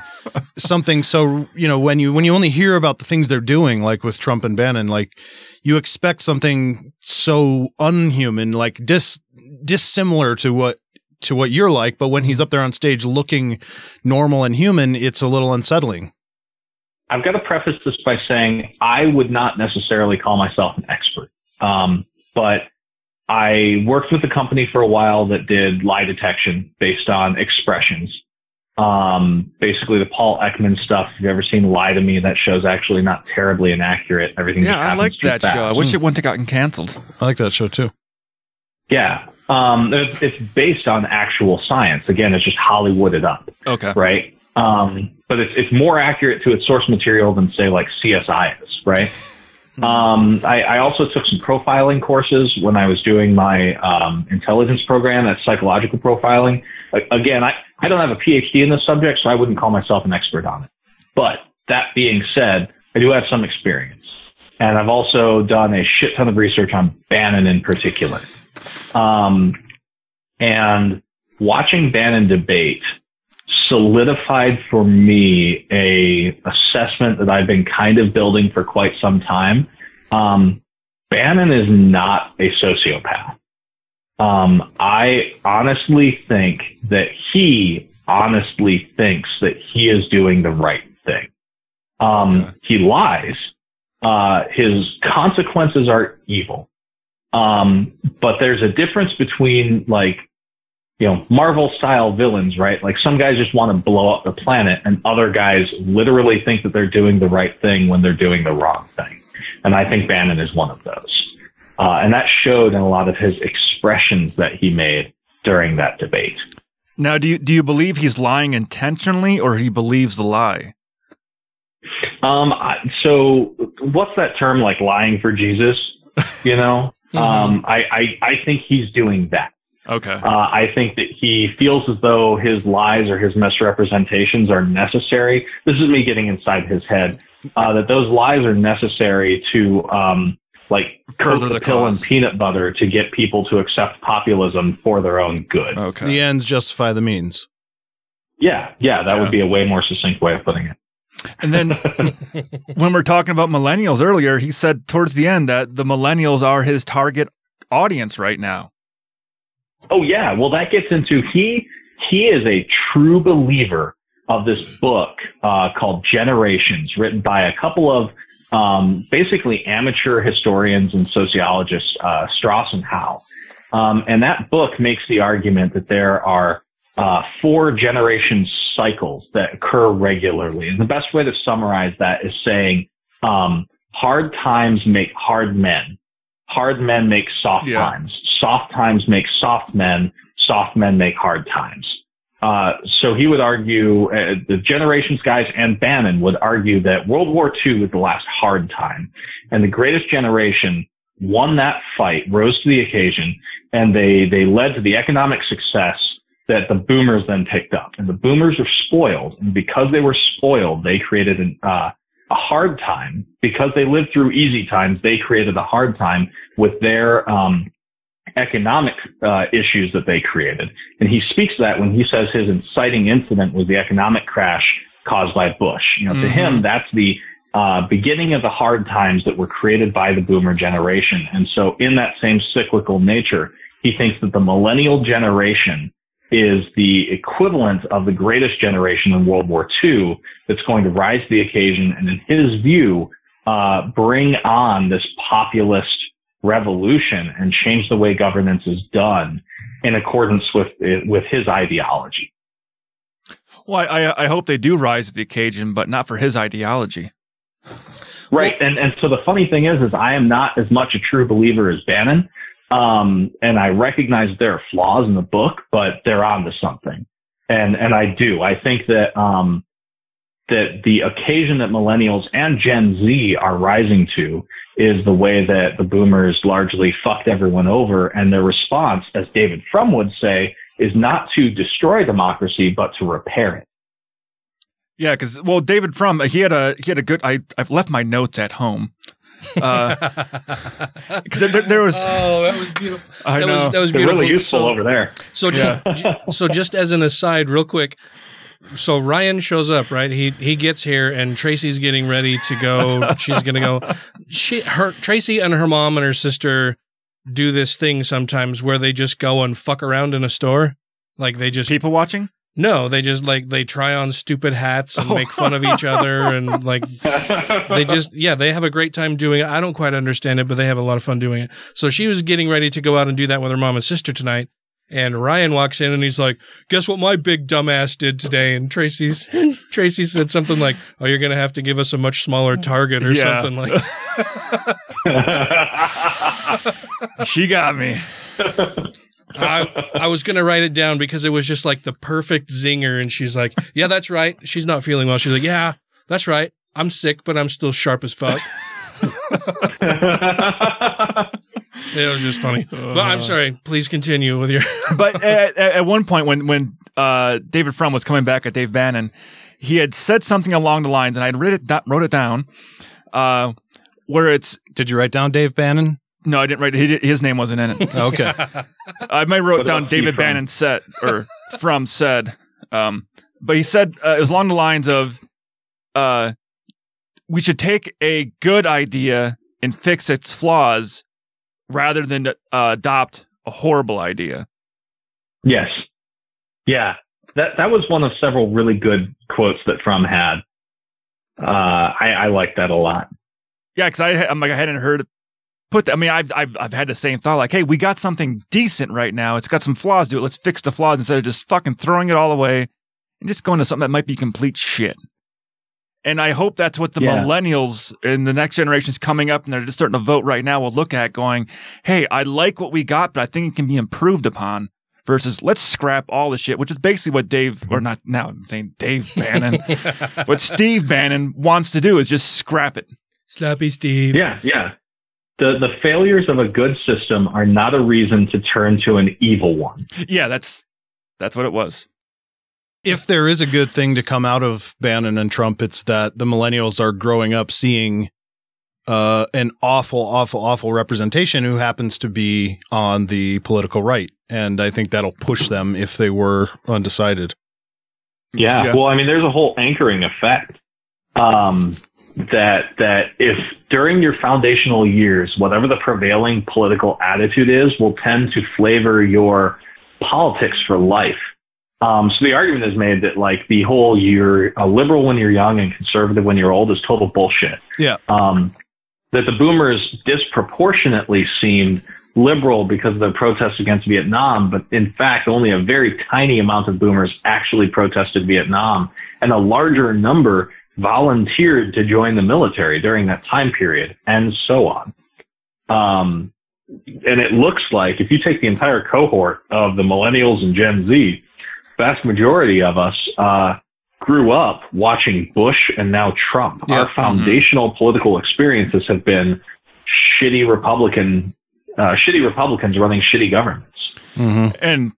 something so you know, when you when you only hear about the things they're doing, like with Trump and Bannon, like you expect something so unhuman, like dis dissimilar to what to what you're like, but when he's up there on stage looking normal and human, it's a little unsettling. I've got to preface this by saying I would not necessarily call myself an expert, um, but I worked with a company for a while that did lie detection based on expressions. Um, basically, the Paul Ekman stuff. If you've ever seen "Lie to Me," that show's actually not terribly inaccurate. Everything. Yeah, I like that fast. show. I wish it wouldn't have gotten canceled. I like that show too. Yeah. Um, it's, it's based on actual science. Again, it's just Hollywooded up. Okay. Right. Um, but it's, it's more accurate to its source material than say like CSI is. Right. Um, I, I also took some profiling courses when I was doing my um, intelligence program. That's psychological profiling. Again, I, I don't have a PhD in this subject, so I wouldn't call myself an expert on it. But that being said, I do have some experience. And I've also done a shit ton of research on Bannon in particular. Um, and watching Bannon debate solidified for me a assessment that I've been kind of building for quite some time. Um, Bannon is not a sociopath. Um, I honestly think that he honestly thinks that he is doing the right thing. Um, he lies. Uh, his consequences are evil. Um, but there's a difference between like, you know, Marvel style villains, right? Like some guys just want to blow up the planet and other guys literally think that they're doing the right thing when they're doing the wrong thing. And I think Bannon is one of those. Uh, and that showed in a lot of his expressions that he made during that debate. Now, do you do you believe he's lying intentionally, or he believes the lie? Um, so what's that term like lying for Jesus? You know, um, I, I, I think he's doing that. Okay. Uh, I think that he feels as though his lies or his misrepresentations are necessary. This is me getting inside his head. Uh, that those lies are necessary to, um, like coat Further the the pill and peanut butter to get people to accept populism for their own good. Okay. The ends justify the means. Yeah, yeah, that would be a way more succinct way of putting it. And then when we're talking about millennials earlier, he said towards the end that the millennials are his target audience right now. Oh yeah, well that gets into he he is a true believer of this book uh, called Generations, written by a couple of um, basically amateur historians and sociologists, uh, Strauss and Howe. Um, and that book makes the argument that there are uh, four generation cycles that occur regularly. And the best way to summarize that is saying um, hard times make hard men. Hard men make soft Yeah. times. Soft times make soft men. Soft men make hard times. Uh, so he would argue, uh, the generations guys and Bannon would argue that World War II was the last hard time, and the greatest generation won that fight, rose to the occasion, and they they led to the economic success that the boomers then picked up. And the boomers were spoiled, and because they were spoiled, they created an, uh, a hard time. Because they lived through easy times, they created a hard time with their um, economic uh, issues that they created. And he speaks to that when he says his inciting incident was the economic crash caused by Bush. You know, to Mhm. him, that's the uh, beginning of the hard times that were created by the boomer generation. And so in that same cyclical nature, he thinks that the millennial generation is the equivalent of the greatest generation in World War II that's going to rise to the occasion and in his view, uh, bring on this populist revolution and change the way governance is done in accordance with, with his ideology. Well, I, I, hope they do rise to the occasion, but not for his ideology. Right. And, and so the funny thing is, is I am not as much a true believer as Bannon. Um, and I recognize there are flaws in the book, but they're onto something. And, and I do. I think that, um, that the occasion that millennials and Gen Z are rising to is the way that the boomers largely fucked everyone over. And their response, as David Frum would say, is not to destroy democracy, but to repair it. Yeah, because well, David Frum, he had a he had a good. I I've left my notes at home. Uh, because there, there, there was. Oh, that was beautiful. I that know. Was, that was They're beautiful. really useful So- over there. So just ju- so just as an aside, real quick. So Ryan shows up, right? He he gets here, and Tracy's getting ready to go. She's gonna go. She her Tracy and her mom and her sister do this thing sometimes where they just go and fuck around in a store. Like they just people watching. No, they just like they try on stupid hats and make fun of each other and like they just yeah they have a great time doing it. I don't quite understand it, but they have a lot of fun doing it. So she was getting ready to go out and do that with her mom and sister tonight. And Ryan walks in and he's like, "Guess what my big dumbass did today?" And Tracy's Tracy said something like, "Oh, you're gonna have to give us a much smaller target or Yeah. something like." she got me. I, I was gonna write it down because it was just like the perfect zinger, and she's like, "Yeah, that's right." She's not feeling well. She's like, "Yeah, that's right. I'm sick, but I'm still sharp as fuck." it was just funny. But I'm sorry. Please continue with your. but at, at at one point when when uh, David Frum was coming back at Dave Bannon, he had said something along the lines, and I read it, wrote it down, uh, where it's. Did you write down Dave Bannon? No, I didn't write. He, his name wasn't in it. Okay. I might wrote What down about David Frum? Bannon said or Frum said, um, but he said uh, it was along the lines of, uh, we should take a good idea and fix its flaws rather than uh, adopt a horrible idea. Yes. Yeah. That that was one of several really good quotes that Frum had. Uh, I, I like that a lot. Yeah, because I I'm like I hadn't heard put. That, I mean, I've I've I've had the same thought. Like, hey, we got something decent right now. It's got some flaws to it. Let's fix the flaws instead of just fucking throwing it all away and just going to something that might be complete shit. And I hope that's what the Yeah. millennials and the next generations coming up and they're just starting to vote right now will look at going, hey, I like what we got, but I think it can be improved upon. Versus, let's scrap all the shit, which is basically what Dave, or not now, I'm saying Dave Bannon, what Steve Bannon wants to do is just scrap it. Slappy Steve. Yeah, yeah. The the failures of a good system are not a reason to turn to an evil one. Yeah, that's that's what it was. If there is a good thing to come out of Bannon and Trump, it's that the millennials are growing up seeing uh, an awful, awful, awful representation who happens to be on the political right, and I think that'll push them if they were undecided. Yeah. Well, I mean, there's a whole anchoring effect. Um, that that if during your foundational years, whatever the prevailing political attitude is, will tend to flavor your politics for life. Um, so the argument is made that like the whole you're a liberal when you're young and conservative when you're old is total bullshit. Yeah. Um, that the boomers disproportionately seemed liberal because of the protests against Vietnam, but in fact, only a very tiny amount of boomers actually protested Vietnam, and a larger number volunteered to join the military during that time period, and so on. Um, and it looks like if you take the entire cohort of the millennials and Gen Z, vast majority of us uh, grew up watching Bush and now Trump. Our foundational political experiences have been shitty Republican, uh, shitty Republicans running shitty governments. And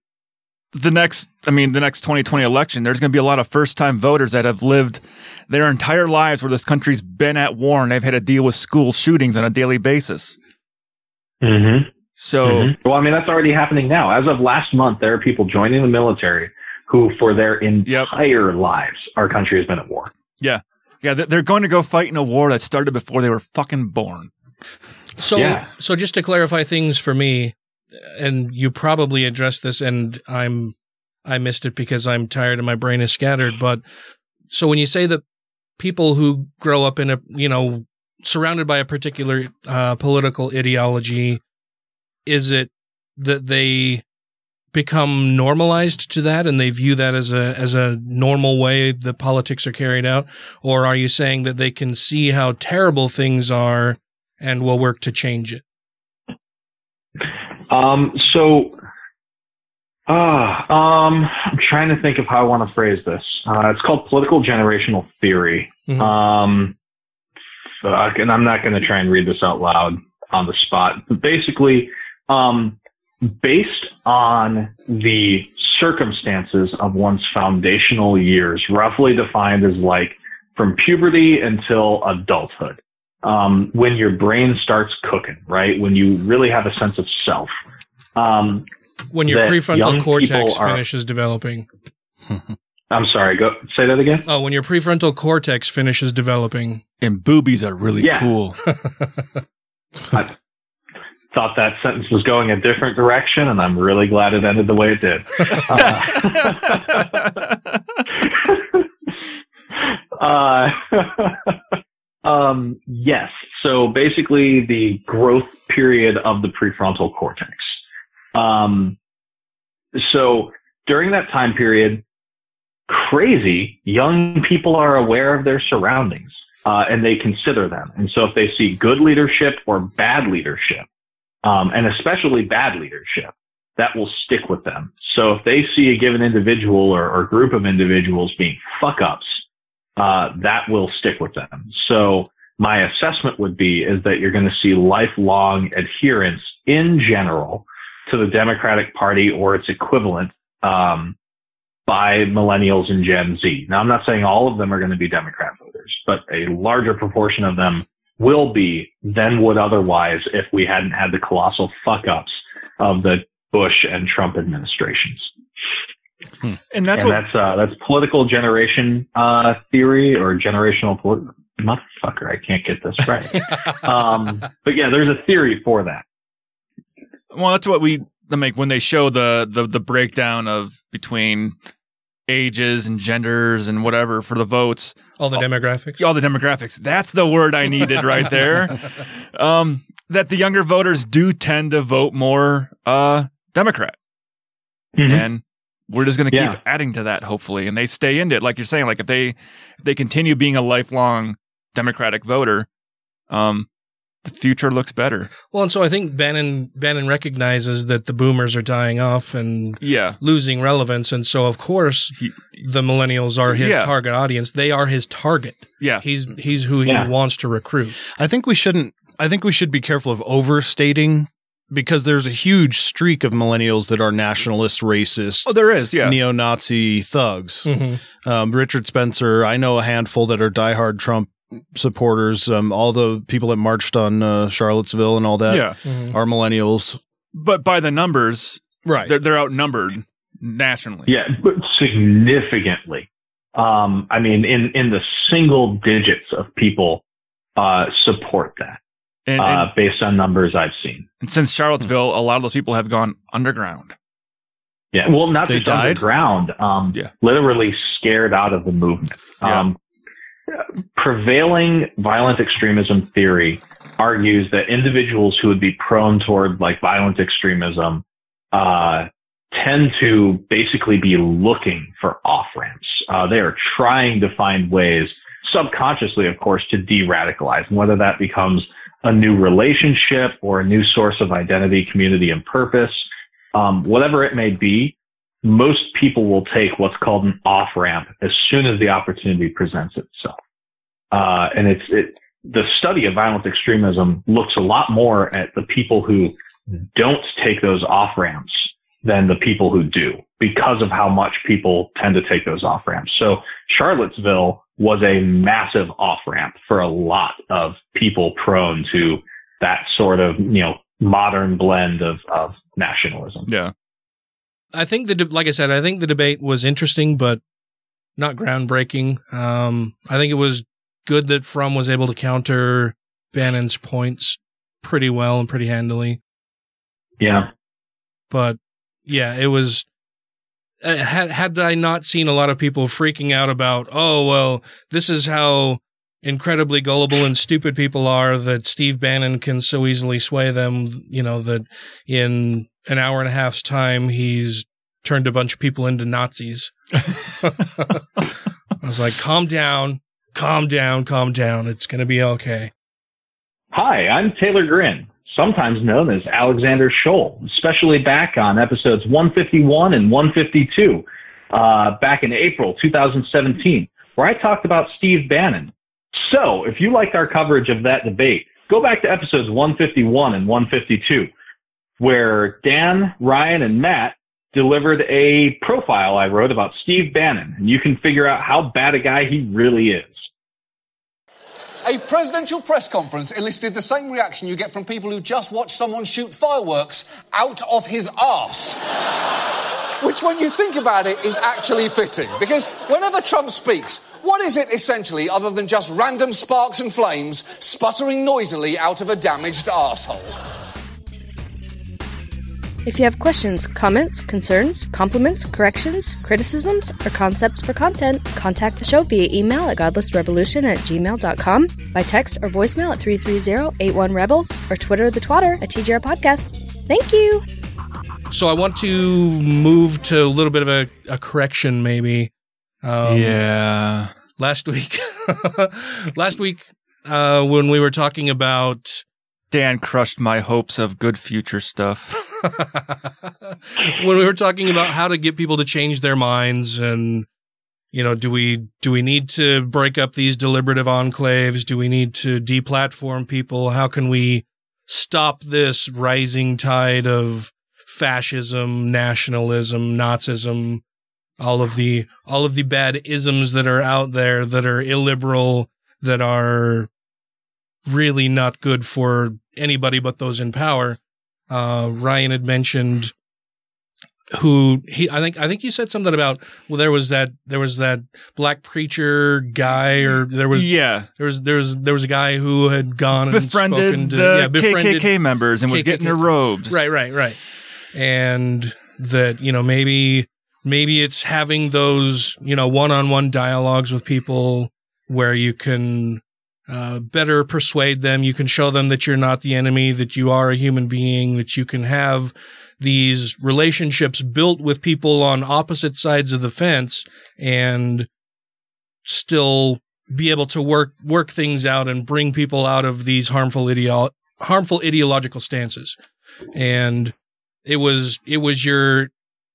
the next, I mean, the next 2020 election, there's going to be a lot of first time voters that have lived their entire lives where this country's been at war and they've had to deal with school shootings on a daily basis. Mm-hmm. So, Mhm. well, I mean, that's already happening now. As of last month, there are people joining the military who, for their entire lives, our country has been at war. yeah. Yeah. they- They're going to go fight in a war that started before they were fucking born. So, Yeah. so just to clarify things for me, and you probably addressed this, and I'm, I missed it because I'm tired and my brain is scattered. But so when you say that people who grow up in a, you know, surrounded by a particular uh, political ideology, is it that they become normalized to that and they view that as a as a normal way the politics are carried out or are you saying that they can see how terrible things are and will work to change it Um, so, uh, um, I'm trying to think of how I want to phrase this. Uh, it's called political generational theory. Um, fuck, and I'm not going to try and read this out loud on the spot. But basically, um, based on the circumstances of one's foundational years, roughly defined as like from puberty until adulthood. Um, when your brain starts cooking, right? When you really have a sense of self. Um, When your prefrontal cortex are- finishes developing. I'm sorry, go say that again. Oh, when your prefrontal cortex finishes developing. And boobies are really Yeah. cool. I thought that sentence was going a different direction, and I'm really glad it ended the way it did. Uh, uh, um, yes. So basically, the growth period of the prefrontal cortex. Um, so during that time period, crazy young people are aware of their surroundings uh, and they consider them. And so if they see good leadership or bad leadership, um, and especially bad leadership, that will stick with them. So if they see a given individual or, or group of individuals being fuck ups, uh, that will stick with them. So my assessment would be is that you're going to see lifelong adherence in general to the Democratic Party or its equivalent um, by millennials and Gen Z. Now, I'm not saying all of them are going to be Democrat voters, but a larger proportion of them will be than would otherwise if we hadn't had the colossal fuck ups of the Bush and Trump administrations. And that's and what that's uh, that's political generation uh, theory or generational polit- motherfucker. I can't get this right. um, but yeah, there's a theory for that. well, that's what we like when they show the the the breakdown of between ages and genders and whatever for the votes. All the demographics. All the demographics. That's the word I needed right there. Um, that the younger voters do tend to vote more uh Democrat. And we're just going to keep Yeah. adding to that hopefully and they stay into it like you're saying like if they if they continue being a lifelong democratic voter um the future looks better. Well, and so I think Bannon Bannon recognizes that the boomers are dying off and Yeah. losing relevance, and so of course the millennials are his Yeah. target audience. They are his target. Yeah, he's he's who he Yeah. wants to recruit. I think we shouldn't. I think we should be careful of overstating because there's a huge streak of millennials that are nationalist, racist. Oh, there is, yeah. neo-Nazi thugs. Mhm. Um, Richard Spencer. I know a handful that are diehard Trump supporters. Um, all the people that marched on uh, Charlottesville and all that Yeah. Mhm. are millennials. But by the numbers, right? They're they're outnumbered nationally. Yeah, but significantly. Um, I mean, in, in the single digits of people uh, support that And, uh, based on numbers I've seen. and since Charlottesville, a lot of those people have gone underground. Yeah, well, not They just died? underground. Um, literally scared out of the movement. Um, prevailing violent extremism theory argues that individuals who would be prone toward like violent extremism uh, tend to basically be looking for off ramps. Uh, they are trying to find ways, subconsciously, of course, to de-radicalize, and whether that becomes a new relationship or a new source of identity, community, and purpose, um, whatever it may be, most people will take what's called an off ramp as soon as the opportunity presents itself. Uh, and it's, it, the study of violent extremism looks a lot more at the people who don't take those off ramps than the people who do because of how much people tend to take those off ramps. So Charlottesville was a massive off ramp for a lot of people prone to that sort of, you know, modern blend of, of nationalism. Yeah. I think the de- like I said, I think the debate was interesting, but not groundbreaking. Um, I think it was good that Frum was able to counter Bannon's points pretty well and pretty handily. Yeah. But yeah, it was. uh, Had had I not seen a lot of people freaking out about, oh well, this is how incredibly gullible and stupid people are that Steve Bannon can so easily sway them. You know that in an hour and a half's time, he's turned a bunch of people into Nazis. I was like, calm down, calm down, calm down. It's going to be okay. Hi, I'm Taylor Green, sometimes known as Alexander Scholl, especially back on episodes 151 and 152, uh, back in April 2017, where I talked about Steve Bannon. So, if you liked our coverage of that debate, go back to episodes 151 and 152, where Dan, Ryan, and Matt delivered a profile I wrote about Steve Bannon, and you can figure out how bad a guy he really is. A presidential press conference elicited the same reaction you get from people who just watch someone shoot fireworks out of his arse. Which, when you think about it, is actually fitting. Because whenever Trump speaks, what is it essentially other than just random sparks and flames sputtering noisily out of a damaged arsehole? If you have questions, comments, concerns, compliments, corrections, criticisms, or concepts for content, contact the show via email at godlessrevolution at gmail.com, by text or voicemail at 330-81-REBEL, or Twitter the twatter at TGR Podcast. Thank you! So I want to move to a little bit of a, a correction, maybe. Um, yeah. Last week, last week, uh, when we were talking about Dan crushed my hopes of good future stuff. when we were talking about how to get people to change their minds and you know do we do we need to break up these deliberative enclaves do we need to deplatform people how can we stop this rising tide of fascism nationalism nazism all of the all of the bad isms that are out there that are illiberal that are really not good for anybody but those in power. Uh, Ryan had mentioned who he I think I think you said something about well there was that there was that black preacher guy or there was yeah. there was there was there was a guy who had gone and befriended spoken to, the yeah, befriended KKK members and was KKK getting their robes. right right right. And that you know maybe maybe it's having those you know one-on-one dialogues with people where you can uh, better persuade them. You can show them that you're not the enemy, that you are a human being, that you can have these relationships built with people on opposite sides of the fence and still be able to work work things out and bring people out of these harmful ideo- harmful ideological stances. And it was it was your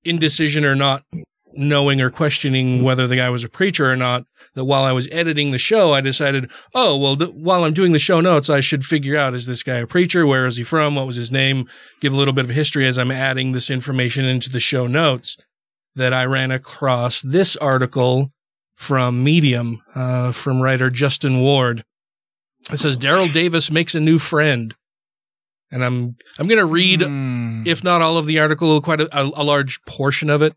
indecision or not knowing or questioning whether the guy was a preacher or not that while I was editing the show, I decided, oh, well, while I'm doing the show notes, I should figure out, is this guy a preacher? Where is he from? What was his name? Give a little bit of history as I'm adding this information into the show notes that I ran across this article from Medium, uh, from writer Justin Ward. It says Daryl Davis makes a new friend. And I'm, I'm going to read, if not all of the article, quite a, a large portion of it.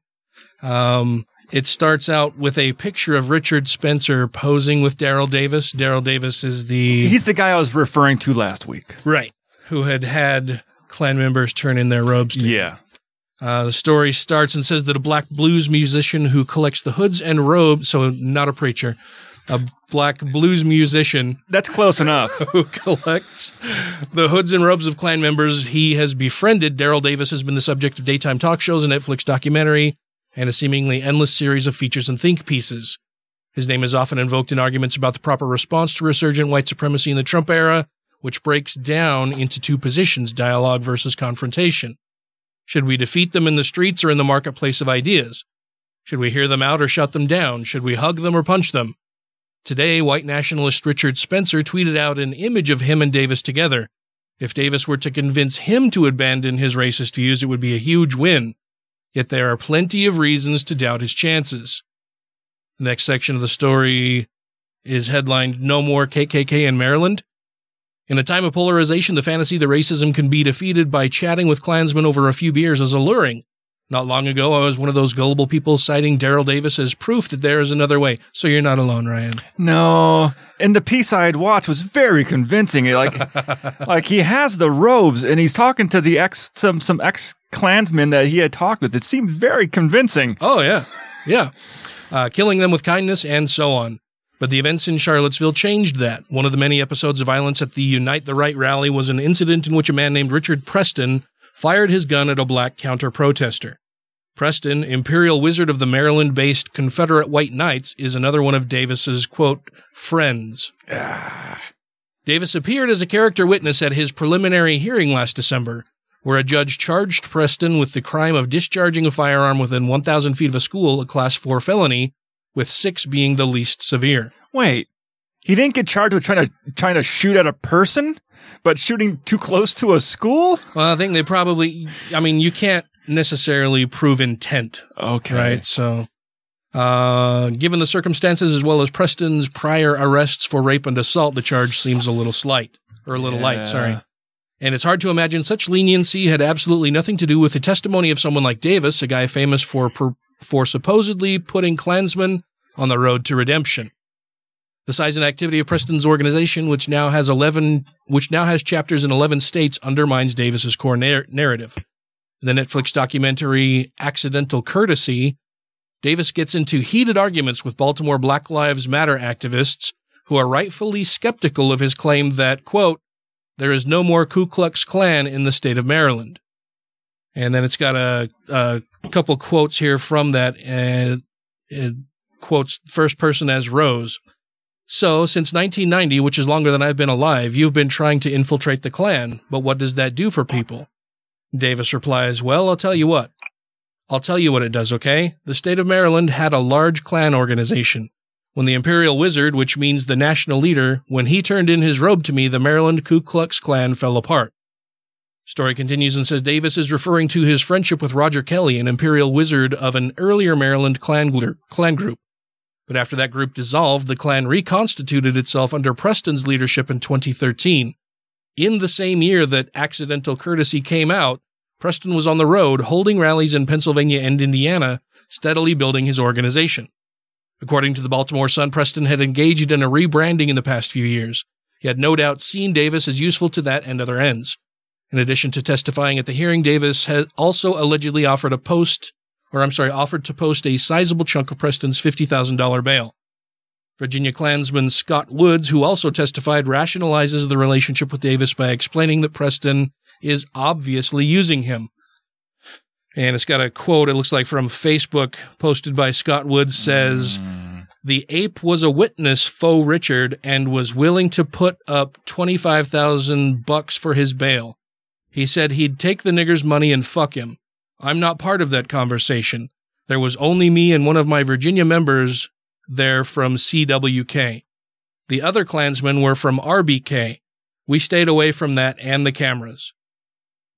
Um, it starts out with a picture of Richard Spencer posing with Daryl Davis. Daryl Davis is the He's the guy I was referring to last week. right who had had Klan members turn in their robes. To. Yeah. Uh, the story starts and says that a black blues musician who collects the hoods and robes, so not a preacher, a black blues musician That's close enough. who collects the hoods and robes of Klan members he has befriended. Daryl Davis has been the subject of daytime talk shows, a Netflix documentary, and a seemingly endless series of features and think pieces. His name is often invoked in arguments about the proper response to resurgent white supremacy in the Trump era, which breaks down into two positions dialogue versus confrontation. Should we defeat them in the streets or in the marketplace of ideas? Should we hear them out or shut them down? Should we hug them or punch them? Today, white nationalist Richard Spencer tweeted out an image of him and Davis together. If Davis were to convince him to abandon his racist views, it would be a huge win. Yet there are plenty of reasons to doubt his chances. The next section of the story is headlined No More KKK in Maryland. In a time of polarization, the fantasy that racism can be defeated by chatting with Klansmen over a few beers is alluring. Not long ago, I was one of those gullible people citing Daryl Davis as proof that there is another way. So you're not alone, Ryan. No, and the piece I had watched was very convincing. Like, like he has the robes, and he's talking to the ex some some ex Klansmen that he had talked with. It seemed very convincing. Oh, yeah. Yeah. Uh, killing them with kindness and so on. But the events in Charlottesville changed that. One of the many episodes of violence at the Unite the Right rally was an incident in which a man named Richard Preston fired his gun at a black counter protester. Preston, Imperial Wizard of the Maryland based Confederate White Knights, is another one of Davis's quote, friends. Ah. Davis appeared as a character witness at his preliminary hearing last December, where a judge charged Preston with the crime of discharging a firearm within 1,000 feet of a school, a class 4 felony, with six being the least severe. Wait, he didn't get charged with trying to trying to shoot at a person, but shooting too close to a school. Well, I think they probably, I mean, you can't, necessarily prove intent. Okay. Right. So, uh, given the circumstances as well as Preston's prior arrests for rape and assault, the charge seems a little slight or a little Yeah. light. Sorry. And it's hard to imagine such leniency had absolutely nothing to do with the testimony of someone like Davis, a guy famous for for supposedly putting Klansmen on the road to redemption. The size and activity of Preston's organization, which now has 11, which now has chapters in 11 states, undermines Davis's core nar- narrative. The Netflix documentary Accidental Courtesy, Davis gets into heated arguments with Baltimore Black Lives Matter activists who are rightfully skeptical of his claim that, quote, there is no more Ku Klux Klan in the state of Maryland. And then it's got a, a couple quotes here from that. And it quotes first person as Rose. So, since 1990, which is longer than I've been alive, you've been trying to infiltrate the Klan. But what does that do for people? Davis replies, Well, I'll tell you what. I'll tell you what it does, okay? The state of Maryland had a large Klan organization. When the Imperial Wizard, which means the national leader, when he turned in his robe to me, the Maryland Ku Klux Klan fell apart. Story continues and says Davis is referring to his friendship with Roger Kelly, an Imperial Wizard of an earlier Maryland Klan, group. But after that group dissolved, the Klan reconstituted itself under Preston's leadership in 2013. In the same year that Accidental Courtesy came out, Preston was on the road holding rallies in Pennsylvania and Indiana, steadily building his organization. According to the Baltimore Sun, Preston had engaged in a rebranding in the past few years. He had no doubt seen Davis as useful to that and other ends. In addition to testifying at the hearing, Davis had also allegedly offered a post, or I'm sorry, offered to post a sizable chunk of Preston's $50,000 bail. Virginia Klansman Scott Woods, who also testified, rationalizes the relationship with Davis by explaining that Preston is obviously using him. And it's got a quote, it looks like from Facebook, posted by Scott Woods, says, hmm. The ape was a witness, faux Richard, and was willing to put up 25,000 bucks for his bail. He said he'd take the nigger's money and fuck him. I'm not part of that conversation. There was only me and one of my Virginia members there from CWK. The other Klansmen were from RBK. We stayed away from that and the cameras.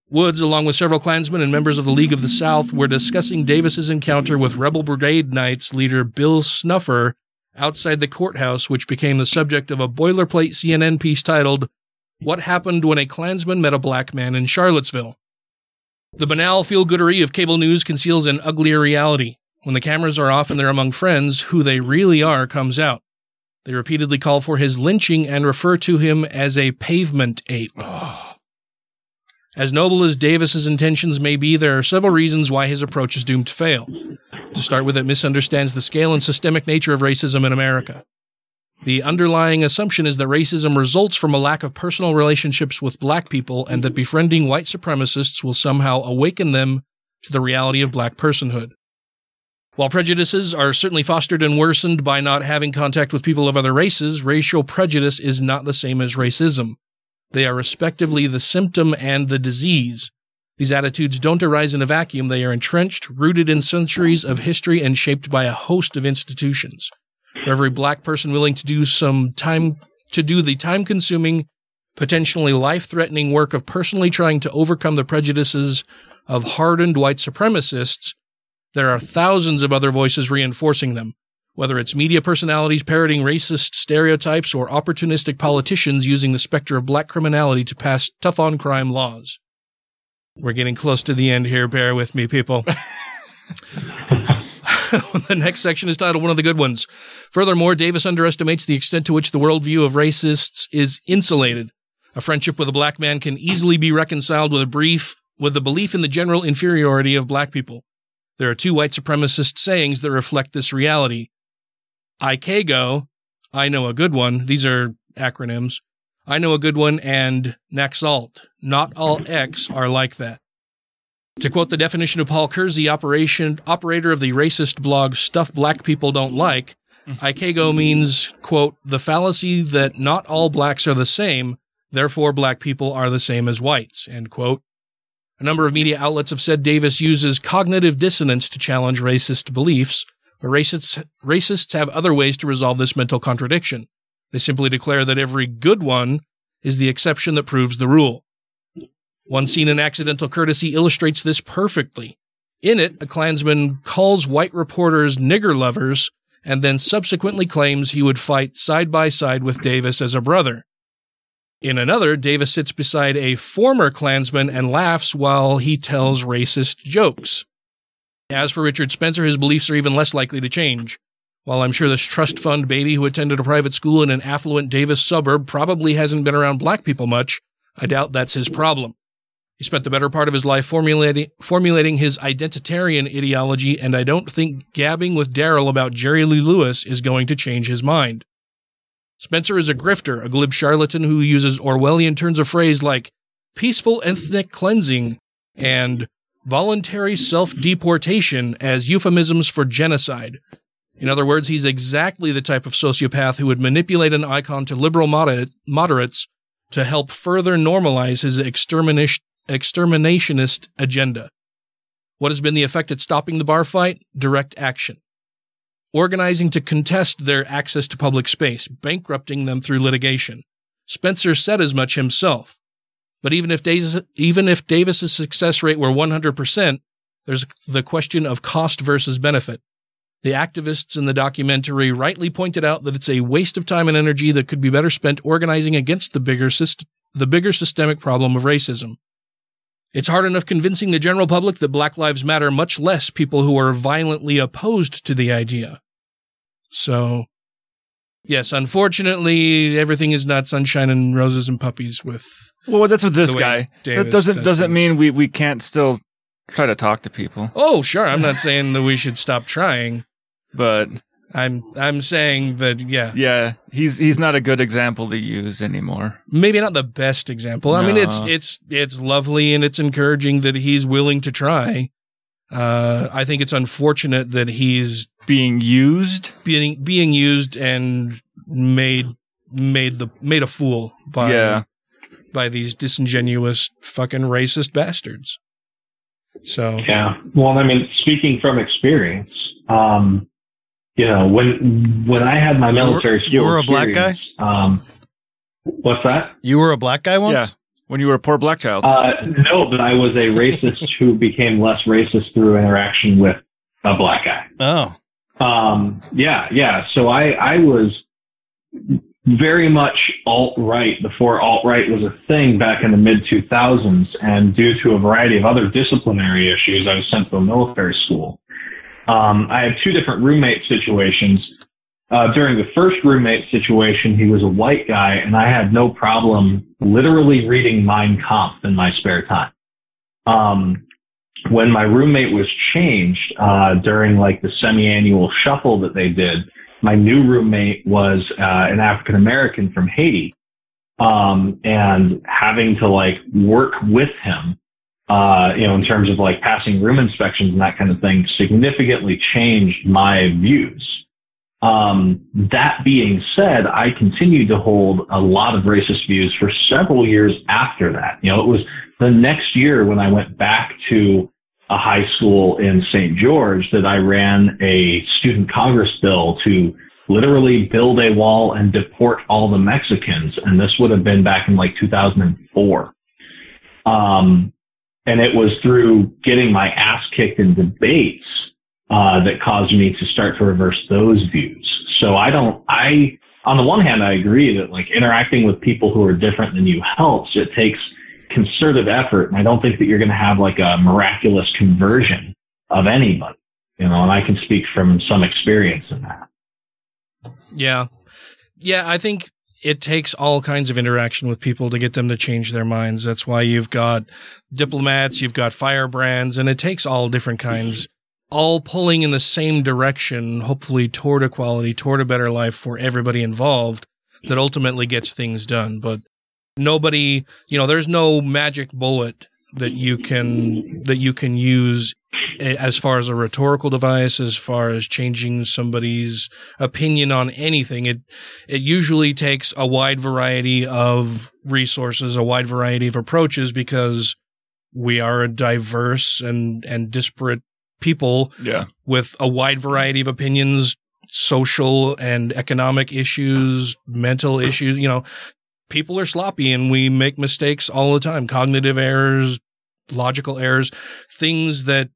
Woods, along with several Klansmen and members of the League of the South, were discussing Davis's encounter with Rebel Brigade Knights leader Bill Snuffer outside the courthouse, which became the subject of a boilerplate CNN piece titled, What Happened When a Klansman Met a Black Man in Charlottesville? The banal feel goodery of cable news conceals an uglier reality. When the cameras are off and they're among friends, who they really are comes out. They repeatedly call for his lynching and refer to him as a pavement ape. As noble as Davis's intentions may be, there are several reasons why his approach is doomed to fail. To start with, it misunderstands the scale and systemic nature of racism in America. The underlying assumption is that racism results from a lack of personal relationships with black people and that befriending white supremacists will somehow awaken them to the reality of black personhood. While prejudices are certainly fostered and worsened by not having contact with people of other races, racial prejudice is not the same as racism. They are respectively the symptom and the disease. These attitudes don't arise in a vacuum. They are entrenched, rooted in centuries of history, and shaped by a host of institutions. For every black person willing to do some time, to do the time consuming, potentially life threatening work of personally trying to overcome the prejudices of hardened white supremacists, there are thousands of other voices reinforcing them, whether it's media personalities parroting racist stereotypes or opportunistic politicians using the specter of black criminality to pass tough on crime laws. We're getting close to the end here. Bear with me, people. the next section is titled One of the Good Ones. Furthermore, Davis underestimates the extent to which the worldview of racists is insulated. A friendship with a black man can easily be reconciled with a brief, with the belief in the general inferiority of black people. There are two white supremacist sayings that reflect this reality. ICAGO, I know a good one. These are acronyms. I know a good one and Naxalt. Not all X are like that. To quote the definition of Paul Kersey, operation, operator of the racist blog Stuff Black People Don't Like, ICAGO means, quote, the fallacy that not all blacks are the same, therefore black people are the same as whites, end quote. A number of media outlets have said Davis uses cognitive dissonance to challenge racist beliefs, but racists, racists have other ways to resolve this mental contradiction. They simply declare that every good one is the exception that proves the rule. One scene in Accidental Courtesy illustrates this perfectly. In it, a Klansman calls white reporters nigger lovers and then subsequently claims he would fight side by side with Davis as a brother. In another, Dallas sits beside a former Klansman and laughs while he tells racist jokes. As for Richard Spencer, his beliefs are even less likely to change. While I'm sure this trust fund baby who attended a private school in an affluent Davis suburb probably hasn't been around black people much, I doubt that's his problem. He spent the better part of his life formulating, formulating his identitarian ideology, and I don't think gabbing with Daryl about Jerry Lee Lewis is going to change his mind. Spencer is a grifter, a glib charlatan who uses Orwellian turns of phrase like peaceful ethnic cleansing and voluntary self deportation as euphemisms for genocide. In other words, he's exactly the type of sociopath who would manipulate an icon to liberal moderate, moderates to help further normalize his extermination, exterminationist agenda. What has been the effect at stopping the bar fight? Direct action. Organizing to contest their access to public space, bankrupting them through litigation. Spencer said as much himself. But even if, Davis, even if Davis's success rate were 100%, there's the question of cost versus benefit. The activists in the documentary rightly pointed out that it's a waste of time and energy that could be better spent organizing against the bigger, syst- the bigger systemic problem of racism. It's hard enough convincing the general public that Black Lives Matter, much less people who are violently opposed to the idea. So, yes, unfortunately, everything is not sunshine and roses and puppies with. Well, that's with this guy. Davis that doesn't does doesn't things. mean we we can't still try to talk to people. Oh, sure. I'm not saying that we should stop trying, but I'm I'm saying that yeah, Yeah, he's he's not a good example to use anymore. maybe not the best example. I mean, it's it's it's lovely and it's encouraging that he's willing to try. Uh, I think it's unfortunate that he's being used, being being used and made made the made a fool by Yeah. by these disingenuous fucking racist bastards. So Yeah. Well, I mean, speaking from experience, um, you know, when when I had my You were- military school, you were a black guy? Um, what's that? You were a black guy once? Yeah, when you were a poor black child. Uh, no, but I was a racist who became less racist through interaction with a black guy. Oh. Um, yeah, yeah. So I, I was very much alt right before alt right was a thing back in the mid 2000s. And due to a variety of other disciplinary issues, I was sent to a military school. Um, I had two different roommate situations. Uh, during the first roommate situation, he was a white guy, and I had no problem literally reading Mein Kampf in my spare time. Um, when my roommate was changed uh, during like the semi-annual shuffle that they did, my new roommate was uh, an African American from Haiti, um, and having to like work with him, uh, you know, in terms of like passing room inspections and that kind of thing, significantly changed my views. Um, that being said, I continued to hold a lot of racist views for several years after that. You know, it was the next year when I went back to a high school in St. George that I ran a student Congress bill to literally build a wall and deport all the Mexicans. And this would have been back in like 2004. Um, and it was through getting my ass kicked in debates uh, that caused me to start to reverse those views. So I don't, I, on the one hand, I agree that like interacting with people who are different than you helps. It takes concerted effort. And I don't think that you're going to have like a miraculous conversion of anybody, you know, and I can speak from some experience in that. Yeah. Yeah, I think it takes all kinds of interaction with people to get them to change their minds. That's why you've got diplomats, you've got firebrands, and it takes all different kinds, all pulling in the same direction, hopefully toward equality, toward a better life for everybody involved that ultimately gets things done. But nobody, you know, there's no magic bullet that you can, that you can use as far as a rhetorical device, as far as changing somebody's opinion on anything. It, it usually takes a wide variety of resources, a wide variety of approaches because we are a diverse and, and disparate people Yeah. with a wide variety of opinions, social and economic issues, mental issues, you know, people are sloppy and we make mistakes all the time. Cognitive errors, logical errors, things that,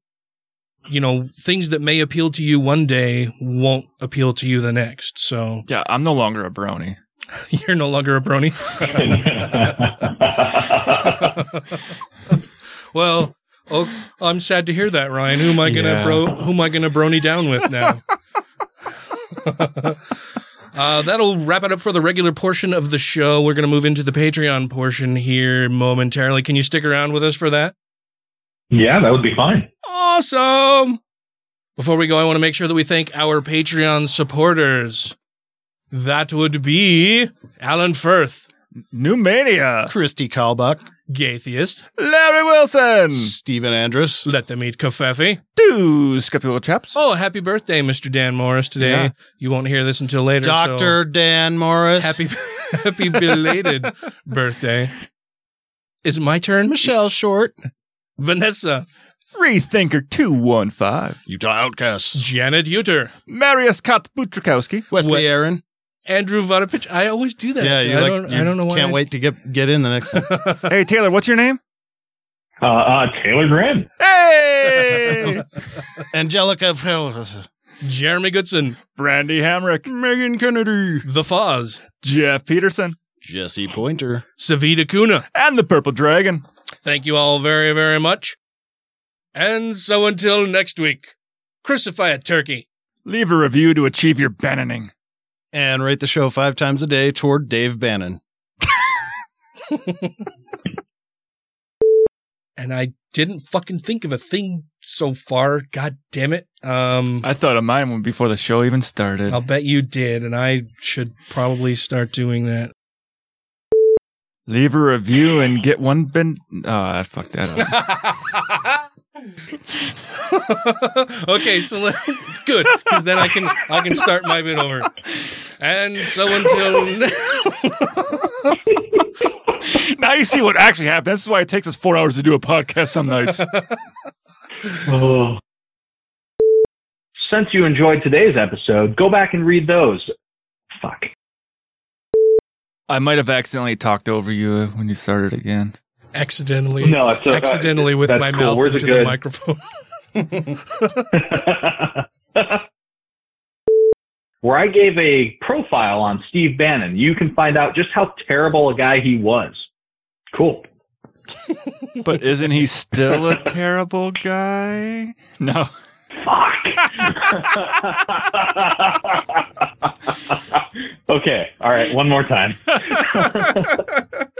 you know, things that may appeal to you one day won't appeal to you the next. So Yeah, I'm no longer a brony. you're no longer a brony. well, oh, I'm sad to hear that, Ryan. Who am I gonna Yeah. bro? Who am I gonna brony down with now? uh, that'll wrap it up for the regular portion of the show. We're gonna move into the Patreon portion here momentarily. Can you stick around with us for that? Yeah, that would be fine. Awesome. Before we go, I want to make sure that we thank our Patreon supporters. That would be Alan Firth, Newmania, Christy Kalbach, Gaytheist, Larry Wilson, Stephen Andrus, Let Them Eat Kofefe. two skeptical chaps. Oh, happy birthday, Mr. Dan Morris today. Yeah. You won't hear this until later. so Dr. Dan Morris, happy happy belated birthday. Is it my turn? Michelle Short, Vanessa, Free Thinker 215, Utah Outcasts, Janet Uter, Marius Kotbutrikowski, Wesley What- Aaron. Andrew Vodopich. I always do that. Yeah, you I, like, don't, you I don't know why. Can't I- wait to get get in the next time. hey, Taylor, what's your name? Uh, uh, Taylor Graham. Hey! Angelica, Jeremy Goodson, Brandy Hamrick, Megan Kennedy, The Foz, Jeff Peterson, Jesse Pointer. Savita Kuna. and the Purple Dragon. Thank you all very, very much. And so until next week, crucify a turkey. Leave a review to achieve your bannoning. And rate the show five times a day toward Dave Bannon. And I didn't fucking think of a thing so far. God damn it. Um, I thought of mine when before the show even started. I'll bet you did, and I should probably start doing that. Leave a review and get one bin. Ah, oh, I fucked that up. okay, so let, good because then I can I can start my bit over. And so until now you see what actually happened. This is why it takes us four hours to do a podcast some nights. Oh. Since you enjoyed today's episode, go back and read those. Fuck. I might have accidentally talked over you when you started again. accidentally, No, it's, uh, accidentally with that's my cool. mouth Where's into the microphone. Where I gave a profile on Steve Bannon, you can find out just how terrible a guy he was. Cool. But isn't he still a terrible guy? No. Fuck. okay. All right. One more time.